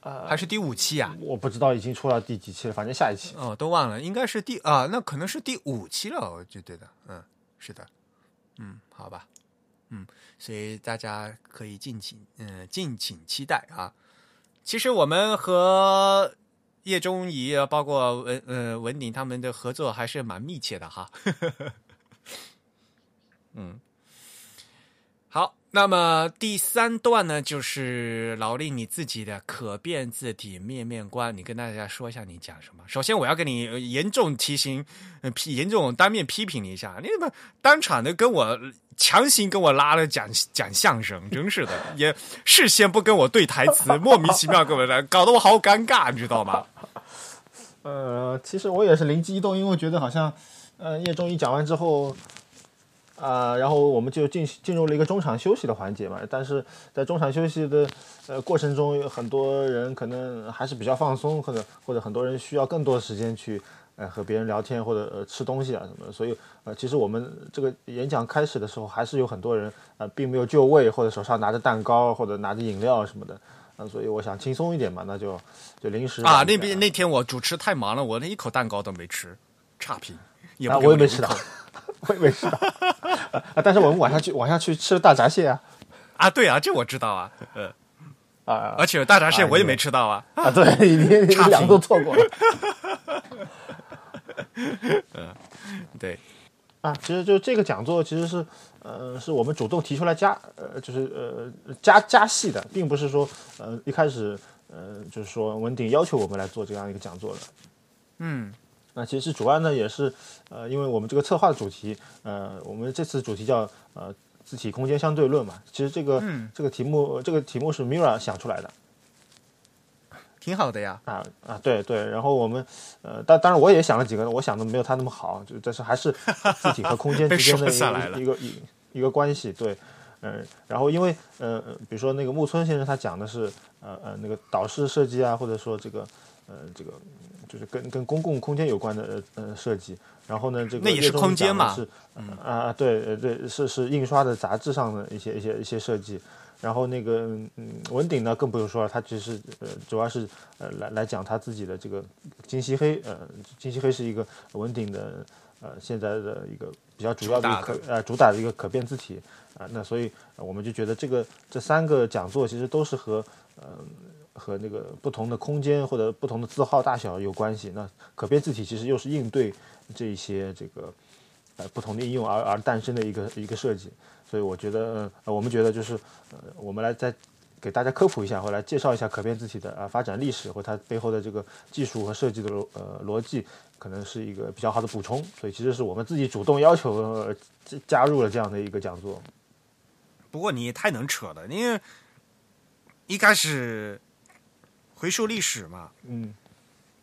呃，还是第五期啊？我不知道已经出到第几期了，反正下一期哦，都忘了，应该是第啊，那可能是第五期了，我觉得的，嗯，是的，嗯，好吧，嗯，所以大家可以敬请嗯敬请期待啊。其实我们和叶中仪包括文呃文鼎他们的合作还是蛮密切的哈，嗯，那么第三段呢，就是劳力你自己的可变字体面面观，你跟大家说一下你讲什么。首先，我要跟你严重提醒，批严重当面批评你一下，你怎么当场的跟我强行跟我拉了讲讲相声，真是的，也事先不跟我对台词，莫名其妙跟我来，搞得我好尴尬，你知道吗？呃，其实我也是灵机一动，因为我觉得好像，呃，叶中一讲完之后。啊，然后我们就进进入了一个中场休息的环节嘛。但是在中场休息的呃过程中，有很多人可能还是比较放松，或者或者很多人需要更多的时间去呃和别人聊天或者呃吃东西啊什么的。所以呃，其实我们这个演讲开始的时候，还是有很多人呃并没有就位，或者手上拿着蛋糕或者拿着饮料什么的。嗯，所以我想轻松一点嘛，那就就临时啊。那边那天我主持太忙了，我那一口蛋糕都没吃，差评。啊，我也没吃到。我也没吃到啊，但是我们晚上去晚上去吃了大闸蟹啊，啊对啊，这我知道啊，嗯啊，而且大闸蟹我也没吃到啊，啊对，你你两个都错过了，嗯，对啊，其实就这个讲座其实是呃是我们主动提出来加呃就是呃加加戏的，并不是说呃一开始呃就是说文鼎要求我们来做这样一个讲座的，嗯。那其实主要呢也是，呃，因为我们这个策划的主题，呃，我们这次主题叫呃字体空间相对论嘛。其实这个这个题目这个题目是 Mira 想出来的，挺好的呀。啊啊，对对。然后我们呃，当当然我也想了几个，我想的没有他那么好，就但是还是字体和空间之间的 一个一个一一个关系。对，嗯。然后因为呃，比如说那个木村先生他讲的是呃呃那个导视设计啊，或者说这个呃这个。就是跟跟公共空间有关的呃设计，然后呢，这个那也是空间嘛，是啊对对是是印刷的杂志上的一些一些一些设计，然后那个嗯文鼎呢更不用说了，他其实呃主要是呃来来讲他自己的这个金漆黑，呃金漆黑是一个文鼎的呃现在的一个比较主要的一个可呃主打的一个可变字体啊，那所以我们就觉得这个这三个讲座其实都是和呃。和那个不同的空间或者不同的字号大小有关系。那可变字体其实又是应对这一些这个呃不同的应用而而诞生的一个一个设计。所以我觉得，呃，我们觉得就是，呃，我们来再给大家科普一下，或来介绍一下可变字体的啊发展历史或它背后的这个技术和设计的呃逻辑，可能是一个比较好的补充。所以其实是我们自己主动要求加入了这样的一个讲座。不过你也太能扯了，因为一开始。回溯历史嘛，嗯，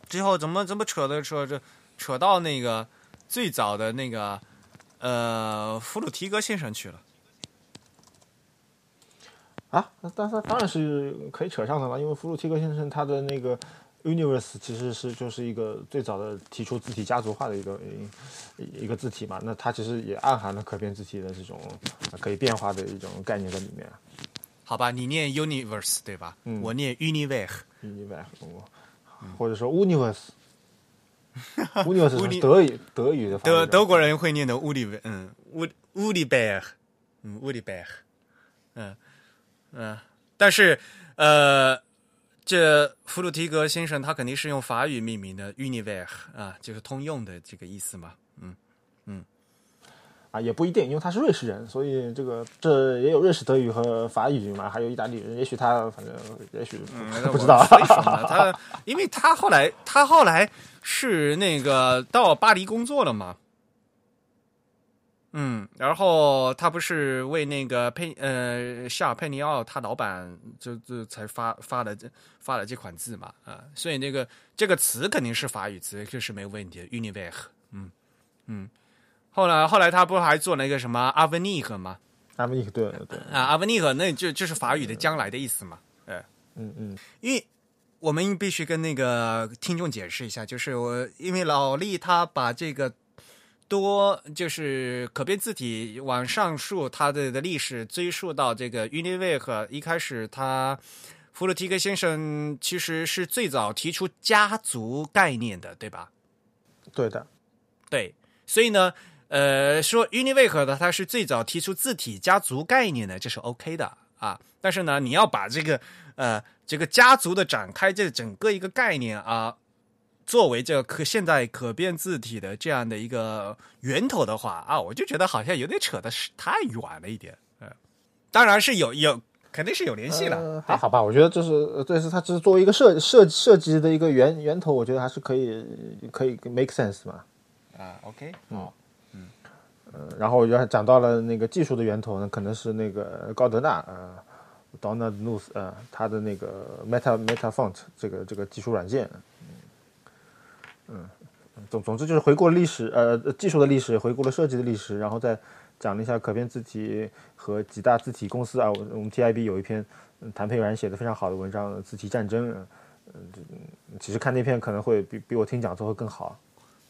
最后怎么怎么扯的扯着扯到那个最早的那个呃弗鲁提格先生去了啊？那当然当然是可以扯上的了，因为弗鲁提格先生他的那个 Universe 其实是就是一个最早的提出字体家族化的一个一个字体嘛，那它其实也暗含了可变字体的这种可以变化的一种概念在里面。好吧，你念 Universe 对吧？嗯，我念 Universe。universe，或者说 universe，universe 是德语德语的德德国人会念的物理嗯物物理贝嗯物理贝嗯嗯，但是呃，这弗鲁提格先生他肯定是用法语命名的 universe 啊，就是通用的这个意思嘛，嗯嗯。啊，也不一定，因为他是瑞士人，所以这个这也有瑞士德语和法语嘛，还有意大利人，也许他反正也许不 知道。他，因为他后来他后来是那个到巴黎工作了嘛，嗯，然后他不是为那个佩呃夏尔佩尼奥他老板就就才发发了这发了这款字嘛啊，所以那个这个词肯定是法语词，这是没有问题的，univer，嗯嗯。后来，后来他不还做了一个什么阿文尼克吗？阿文尼克，对对啊，阿文尼克那就就是法语的将来的意思嘛。呃，嗯嗯，因为我们必须跟那个听众解释一下，就是我因为老力他把这个多就是可变字体往上述他的的历史追溯到这个 Univac 一开始，他弗洛提克先生其实是最早提出家族概念的，对吧？对的，对，所以呢，呃，说 Univac 的它是最早提出字体家族概念的，这是 OK 的啊。但是呢，你要把这个呃这个家族的展开这整个一个概念啊。作为这个可现在可变字体的这样的一个源头的话啊，我就觉得好像有点扯的是太远了一点。嗯，当然是有有肯定是有联系了。还好吧，我觉得这是这是它只是作为一个设设设计的一个源源头，我觉得还是可以可以 make sense 嘛。啊，OK，好，嗯嗯，然后我觉得讲到了那个技术的源头呢，可能是那个高德纳啊，Donald n u s 呃，他的那个 Meta Meta Font 这个这个技术软件。嗯，总总之就是回顾了历史，呃，技术的历史，回顾了设计的历史，然后再讲了一下可变字体和几大字体公司啊。我们 TIB 有一篇谭佩然写的非常好的文章《字体战争》，嗯，其实看那篇可能会比比我听讲座会更好。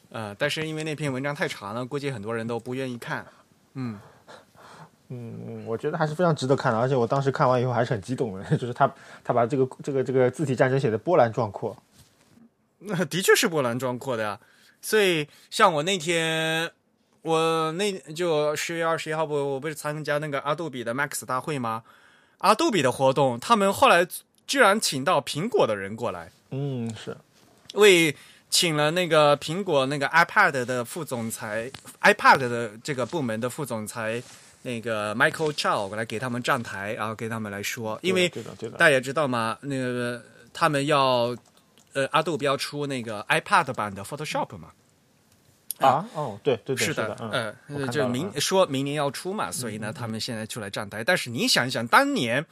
呃，但是因为那篇文章太长了，估计很多人都不愿意看。嗯嗯，我觉得还是非常值得看的，而且我当时看完以后还是很激动的，就是他他把这个这个这个字体战争写的波澜壮阔。那的确是波澜壮阔的呀，所以像我那天，我那就十月二十一号不，我不是参加那个阿杜比的 Max 大会吗？阿杜比的活动，他们后来居然请到苹果的人过来，嗯，是为请了那个苹果那个 iPad 的副总裁，iPad 的这个部门的副总裁那个 Michael Chow 来给他们站台，然后给他们来说，因为大家也知道嘛，那个他们要。呃，阿杜比要出那个 iPad 版的 Photoshop 嘛？啊，哦，对对对，是的，呃，就明说明年要出嘛，所以呢，他们现在出来站台。但是你想一想，当年，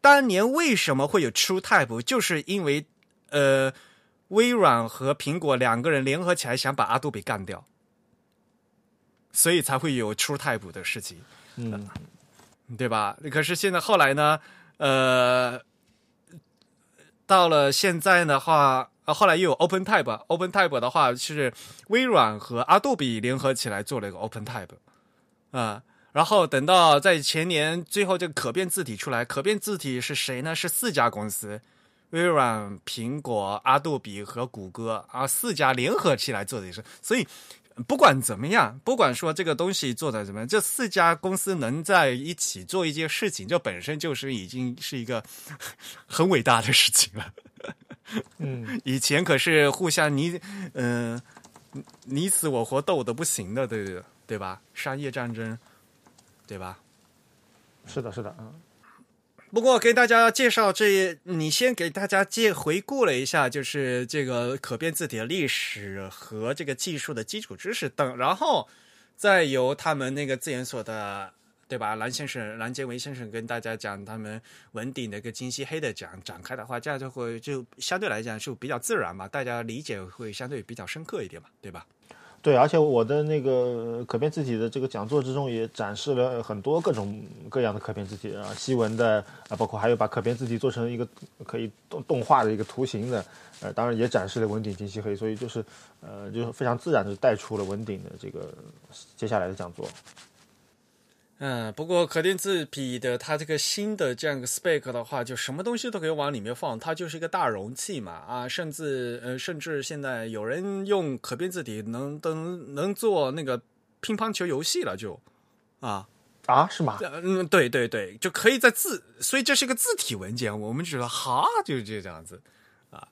当年为什么会有 TrueType？就是因为呃，微软和苹果两个人联合起来想把阿杜比干掉，所以才会有 TrueType 的事情，嗯，对吧？可是现在后来呢，呃。到了现在的话，呃，后来又有 OpenType，OpenType 的话是微软和阿杜比联合起来做了一个 OpenType，啊，然后等到在前年最后这个可变字体出来，可变字体是谁呢？是四家公司，微软、苹果、阿杜比和谷歌啊，四家联合起来做的是，所以。不管怎么样，不管说这个东西做的怎么样，这四家公司能在一起做一件事情，这本身就是已经是一个 很伟大的事情了。嗯，以前可是互相你嗯你死我活斗的不行的，对对对吧？商业战争，对吧？是的，是的，嗯。不过给大家介绍这，你先给大家介回顾了一下，就是这个可变字体的历史和这个技术的基础知识等，然后再由他们那个字研所的，对吧？蓝先生、蓝杰维先生跟大家讲他们文鼎的一个金漆黑的讲展开的话，这样就会就相对来讲就比较自然嘛，大家理解会相对比较深刻一点嘛，对吧？对，而且我的那个可变字体的这个讲座之中也展示了很多各种各样的可变字体啊，西文的啊，包括还有把可变字体做成一个可以动动画的一个图形的，呃，当然也展示了文鼎金漆黑，所以就是呃，就是非常自然的带出了文鼎的这个接下来的讲座。嗯，不过可变字体的它这个新的这样一个 spec 的话，就什么东西都可以往里面放，它就是一个大容器嘛。啊，甚至呃，甚至现在有人用可变字体能能能做那个乒乓球游戏了，就。啊。啊是吗？嗯，对对对，就可以在字，所以这是一个字体文件，我们觉得哈，就是这样子。啊，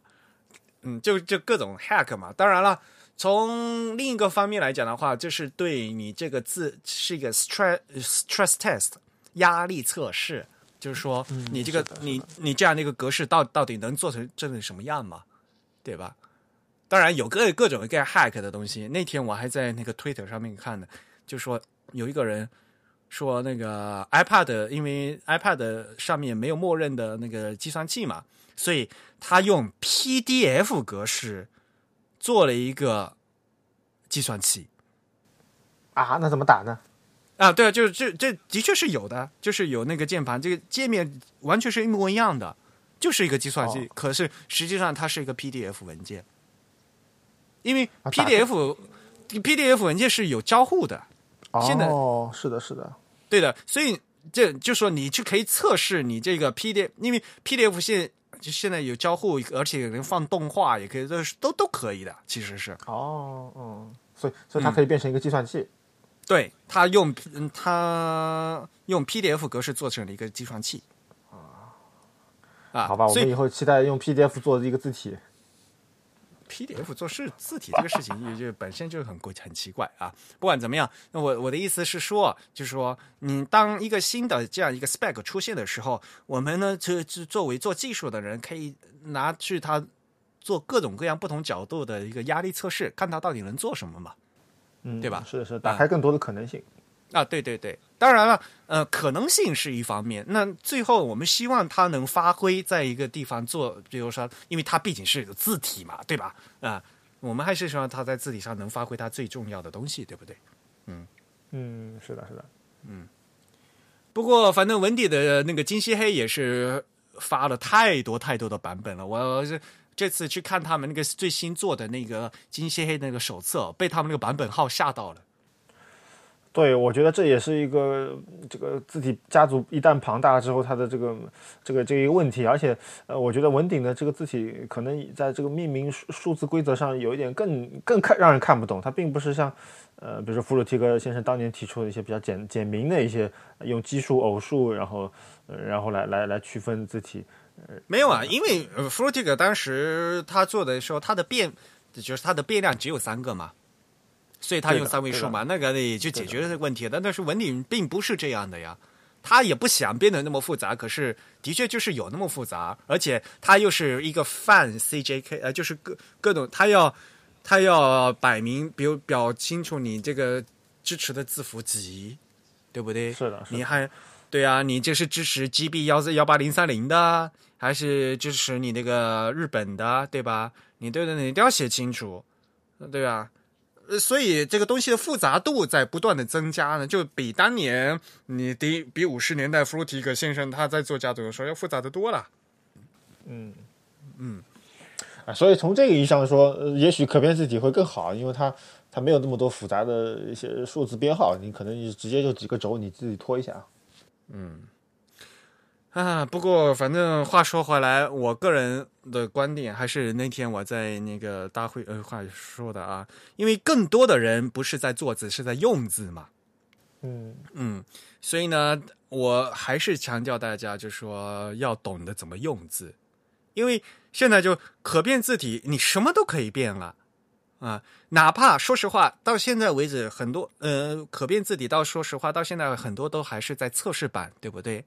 嗯，就就各种 hack 嘛，当然了。从另一个方面来讲的话，就是对你这个字是一个 stress stress test 压力测试，就是说你这个你你这样的一个格式到到底能做成真的什么样嘛？对吧？当然有各各种各样 hack 的东西。那天我还在那个 Twitter 上面看的，就说有一个人说那个 iPad 因为 iPad 上面没有默认的那个计算器嘛，所以他用 PDF 格式。做了一个计算器啊，那怎么打呢？啊，对啊，就是这这的确是有的，就是有那个键盘，这个界面完全是一模一样的，就是一个计算器，可是实际上它是一个 PDF 文件，因为 PDF PDF 文件是有交互的。现在哦，是的，是的，对的，所以这就说你就可以测试你这个 PDF，因为 PDF 现就现在有交互，而且能放动画，也可以都都都可以的，其实是哦，嗯，所以所以它可以变成一个计算器。对，它用嗯，它用 PDF 格式做成了一个计算器。啊啊，好吧，我们以后期待用 PDF 做的一个字体。PDF 做是字体这个事情，也就本身就很贵很奇怪啊。不管怎么样，那我我的意思是说，就是说，你当一个新的这样一个 spec 出现的时候，我们呢，就就作为做技术的人，可以拿去它做各种各样不同角度的一个压力测试，看它到底能做什么嘛，嗯，对吧？是的，是打开更多的可能性。啊，对对对，当然了，呃，可能性是一方面。那最后我们希望它能发挥在一个地方做，比如说，因为它毕竟是个字体嘛，对吧？啊，我们还是希望它在字体上能发挥它最重要的东西，对不对？嗯嗯，是的，是的，嗯。不过，反正文底的那个金漆黑也是发了太多太多的版本了。我是这次去看他们那个最新做的那个金漆黑那个手册，被他们那个版本号吓到了。对，我觉得这也是一个这个字体家族一旦庞大之后，它的这个这个这一个问题。而且，呃，我觉得文鼎的这个字体可能在这个命名数数字规则上有一点更更看让人看不懂。它并不是像，呃，比如说弗鲁提格先生当年提出的一些比较简简明的一些用奇数、偶数，然后然后来来来区分字体。没有啊，因为弗鲁提格当时他做的时候，他的变就是他的变量只有三个嘛。所以他用三位数嘛，那个也就解决了这个问题。但但是文鼎并不是这样的呀，他也不想变得那么复杂，可是的确就是有那么复杂，而且他又是一个泛 CJK，呃，就是各各种，他要他要摆明，比如表清楚你这个支持的字符集，对不对？是的，你还对啊，你这是支持 GB 幺四幺八零三零的，还是支持你那个日本的，对吧？你对的，你都要写清楚，对吧？所以这个东西的复杂度在不断的增加呢，就比当年你比比五十年代弗鲁提格先生他在做家族的时候要复杂的多了。嗯嗯，啊，所以从这个意义上说，也许可变字体会更好，因为它它没有那么多复杂的一些数字编号，你可能你直接就几个轴你自己拖一下。嗯。啊，不过反正话说回来，我个人的观点还是那天我在那个大会呃话说的啊，因为更多的人不是在做字，是在用字嘛。嗯嗯，所以呢，我还是强调大家，就说要懂得怎么用字，因为现在就可变字体，你什么都可以变了啊，哪怕说实话，到现在为止，很多呃可变字体，到说实话，到现在很多都还是在测试版，对不对？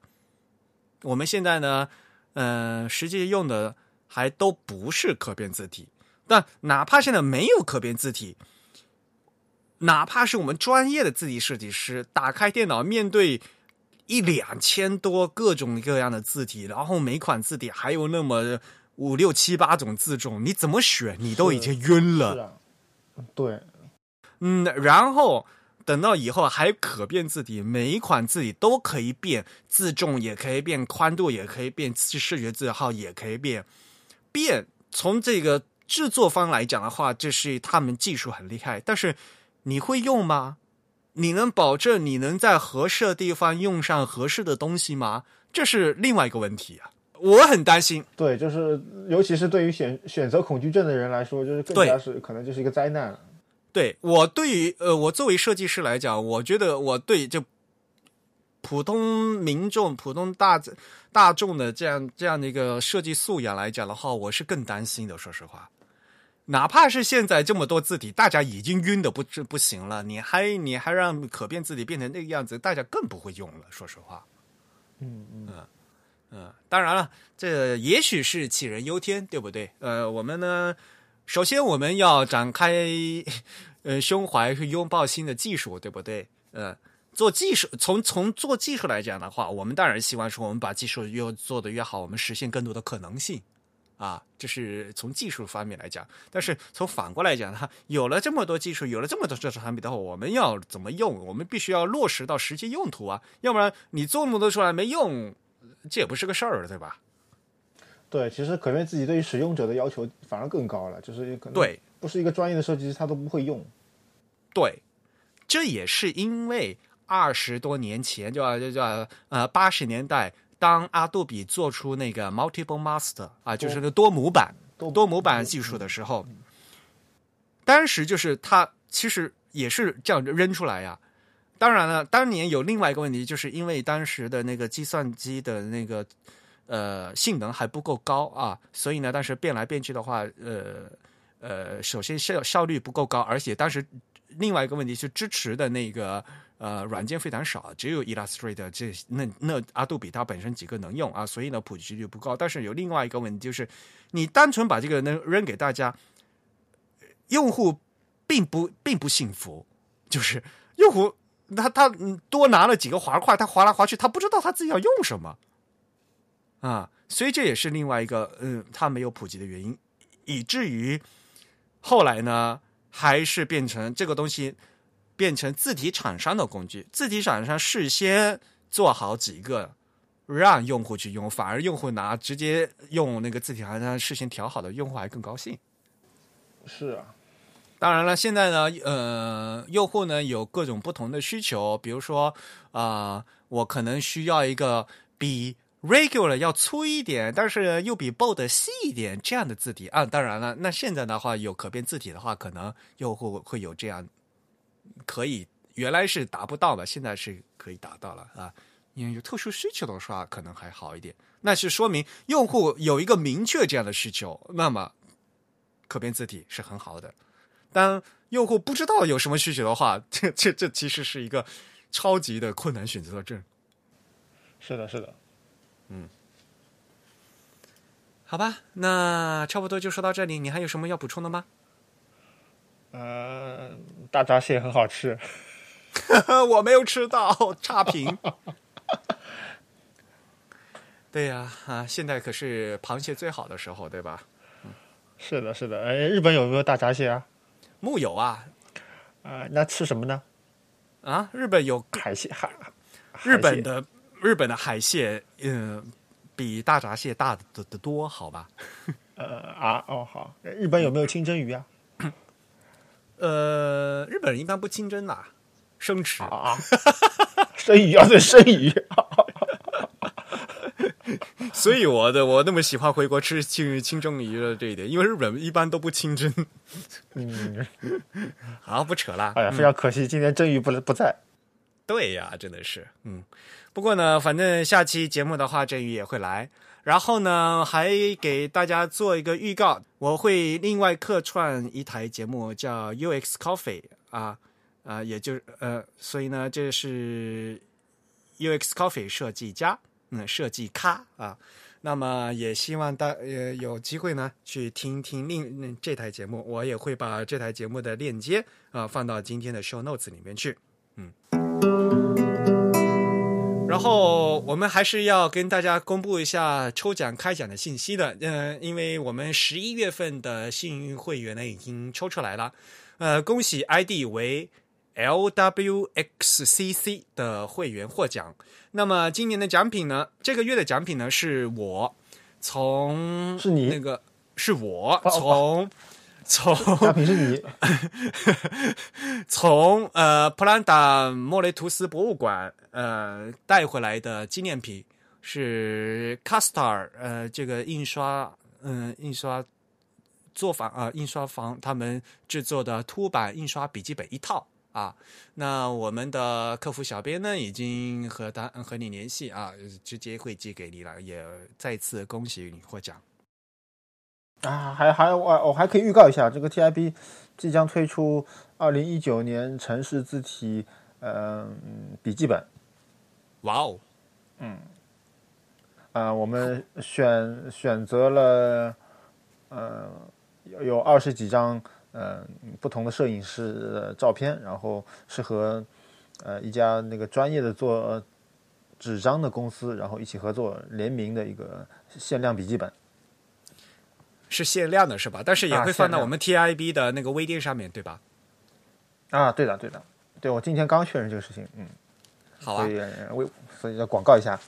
我们现在呢，嗯，实际用的还都不是可变字体。但哪怕现在没有可变字体，哪怕是我们专业的字体设计师打开电脑，面对一两千多各种各样的字体，然后每款字体还有那么五六七八种字种，你怎么选？你都已经晕了。对，嗯，然后。等到以后还可变字体，每一款字体都可以变，字重也可以变，宽度也可以变，视觉字号也可以变。变从这个制作方来讲的话，这是他们技术很厉害，但是你会用吗？你能保证你能在合适的地方用上合适的东西吗？这是另外一个问题啊，我很担心。对，就是尤其是对于选选择恐惧症的人来说，就是更加是可能就是一个灾难。对我对于呃，我作为设计师来讲，我觉得我对就普通民众、普通大大众的这样这样的一个设计素养来讲的话，我是更担心的。说实话，哪怕是现在这么多字体，大家已经晕的不不行了，你还你还让可变字体变成那个样子，大家更不会用了。说实话，嗯嗯嗯，当然了，这也许是杞人忧天，对不对？呃，我们呢？首先，我们要展开，呃，胸怀去拥抱新的技术，对不对？呃，做技术，从从做技术来讲的话，我们当然希望说，我们把技术越做的越好，我们实现更多的可能性，啊，这是从技术方面来讲。但是从反过来讲，它有了这么多技术，有了这么多这产品的话，我们要怎么用？我们必须要落实到实际用途啊，要不然你做那么多出来没用，这也不是个事儿，对吧？对，其实可变自己对于使用者的要求反而更高了，就是可能对不是一个专业的设计师他都不会用。对，这也是因为二十多年前，就就就呃八十年代，当阿杜比做出那个 Multiple Master 啊，就是那多模板多模板技术的时候，当时就是它其实也是这样扔出来呀。当然了，当年有另外一个问题，就是因为当时的那个计算机的那个呃性能还不够高啊，所以呢，当时变来变去的话，呃呃，首先效效率不够高，而且当时另外一个问题是支持的那个呃软件非常少，只有 Illustrator 这那那阿杜比它本身几个能用啊，所以呢普及率不高。但是有另外一个问题就是，你单纯把这个扔扔给大家，用户并不并不幸福，就是用户。他他多拿了几个滑块，他滑来滑去，他不知道他自己要用什么啊，所以这也是另外一个嗯，它没有普及的原因，以至于后来呢，还是变成这个东西变成字体厂商的工具，字体厂商事先做好几个让用户去用，反而用户拿直接用那个字体厂商事先调好的，用户还更高兴。是啊。当然了，现在呢，呃，用户呢有各种不同的需求，比如说啊，我可能需要一个比 regular 要粗一点，但是又比 bold 细一点这样的字体啊。当然了，那现在的话有可变字体的话，可能用户会有这样可以，原来是达不到的，现在是可以达到了啊。因为有特殊需求的话，可能还好一点，那是说明用户有一个明确这样的需求，那么可变字体是很好的。当用户不知道有什么需求的话，这这这其实是一个超级的困难选择症。是的，是的，嗯，好吧，那差不多就说到这里。你还有什么要补充的吗？呃，大闸蟹很好吃，我没有吃到，差评。对呀，啊，现在可是螃蟹最好的时候，对吧？是的，是的。哎，日本有没有大闸蟹啊？木有啊，啊，那吃什么呢？啊，日本有海蟹，海日本的日本的海蟹，嗯，比大闸蟹大的的多，好吧？呃啊，哦好，日本有没有清蒸鱼啊？呃，日本人一般不清蒸啦，生吃啊，生鱼啊，对，生鱼。所以我的我那么喜欢回国吃清清蒸鱼的这一点，因为日本一般都不清蒸。嗯，好，不扯了。哎呀，非常可惜，今天蒸鱼不不在。对呀，真的是。嗯，不过呢，反正下期节目的话，振宇也会来。然后呢，还给大家做一个预告，我会另外客串一台节目，叫 UX Coffee 啊啊，也就是呃，所以呢，这是 UX Coffee 设计家。嗯，设计咖啊，那么也希望大呃有机会呢去听听另这台节目，我也会把这台节目的链接啊放到今天的 show notes 里面去。嗯，然后我们还是要跟大家公布一下抽奖开奖的信息的，嗯，因为我们十一月份的幸运会员呢已经抽出来了，呃，恭喜 ID 为。LWXCC 的会员获奖。那么今年的奖品呢？这个月的奖品呢？是我从是你那个是我从从奖品是你 从呃普兰达莫雷图斯博物馆呃带回来的纪念品是 Castar 呃这个印刷嗯印刷作坊啊印刷房他们制作的凸版印刷笔记本一套。啊，那我们的客服小编呢，已经和他和你联系啊，直接会寄给你了。也再次恭喜你获奖啊！还还我我还可以预告一下，这个 TIB 即将推出二零一九年城市字体嗯笔记本。哇哦，嗯，啊，我们选选择了呃有有二十几张。呃，不同的摄影师的照片，然后是和呃一家那个专业的做纸张的公司，然后一起合作联名的一个限量笔记本，是限量的，是吧？但是也会放到我们 TIB 的那个微店上面对吧？啊，对的，对的，对我今天刚确认这个事情，嗯，好啊，所以为所以要广告一下。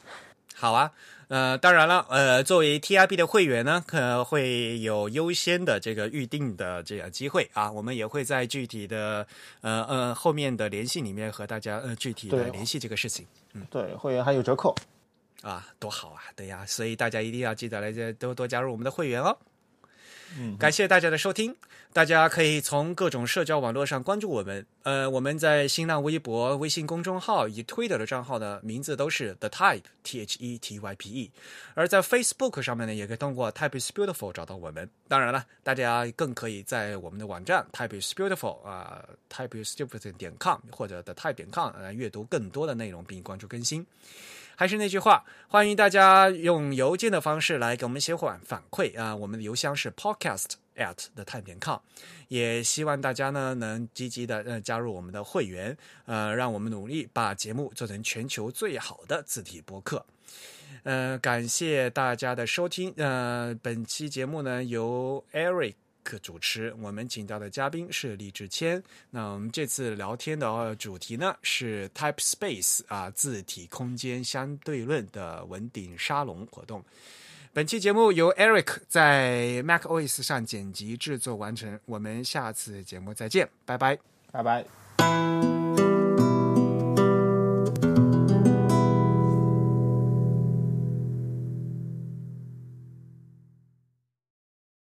好啊，呃，当然了，呃，作为 T I B 的会员呢，可能会有优先的这个预定的这个机会啊。我们也会在具体的呃呃后面的联系里面和大家呃具体的联系这个事情。嗯，对，会员还有折扣啊，多好啊，对呀，所以大家一定要记得来这多多加入我们的会员哦。嗯，感谢大家的收听。大家可以从各种社交网络上关注我们。呃，我们在新浪微博、微信公众号以及 Twitter 的账号呢，名字都是 The Type T H E T Y P E。而在 Facebook 上面呢，也可以通过 Type is Beautiful 找到我们。当然了，大家更可以在我们的网站 Type is Beautiful 啊，Type is Beautiful 点 com 或者 The Type 点 com 来阅读更多的内容并关注更新。还是那句话，欢迎大家用邮件的方式来给我们写反反馈啊！我们的邮箱是 podcast at the time 点 com，也希望大家呢能积极的呃加入我们的会员，呃，让我们努力把节目做成全球最好的字体播客。呃，感谢大家的收听，呃，本期节目呢由 Eric。主持，我们请到的嘉宾是李志谦。那我们这次聊天的主题呢是 Type Space 啊，字体空间相对论的文顶沙龙活动。本期节目由 Eric 在 Mac OS 上剪辑制作完成。我们下次节目再见，拜拜，拜拜。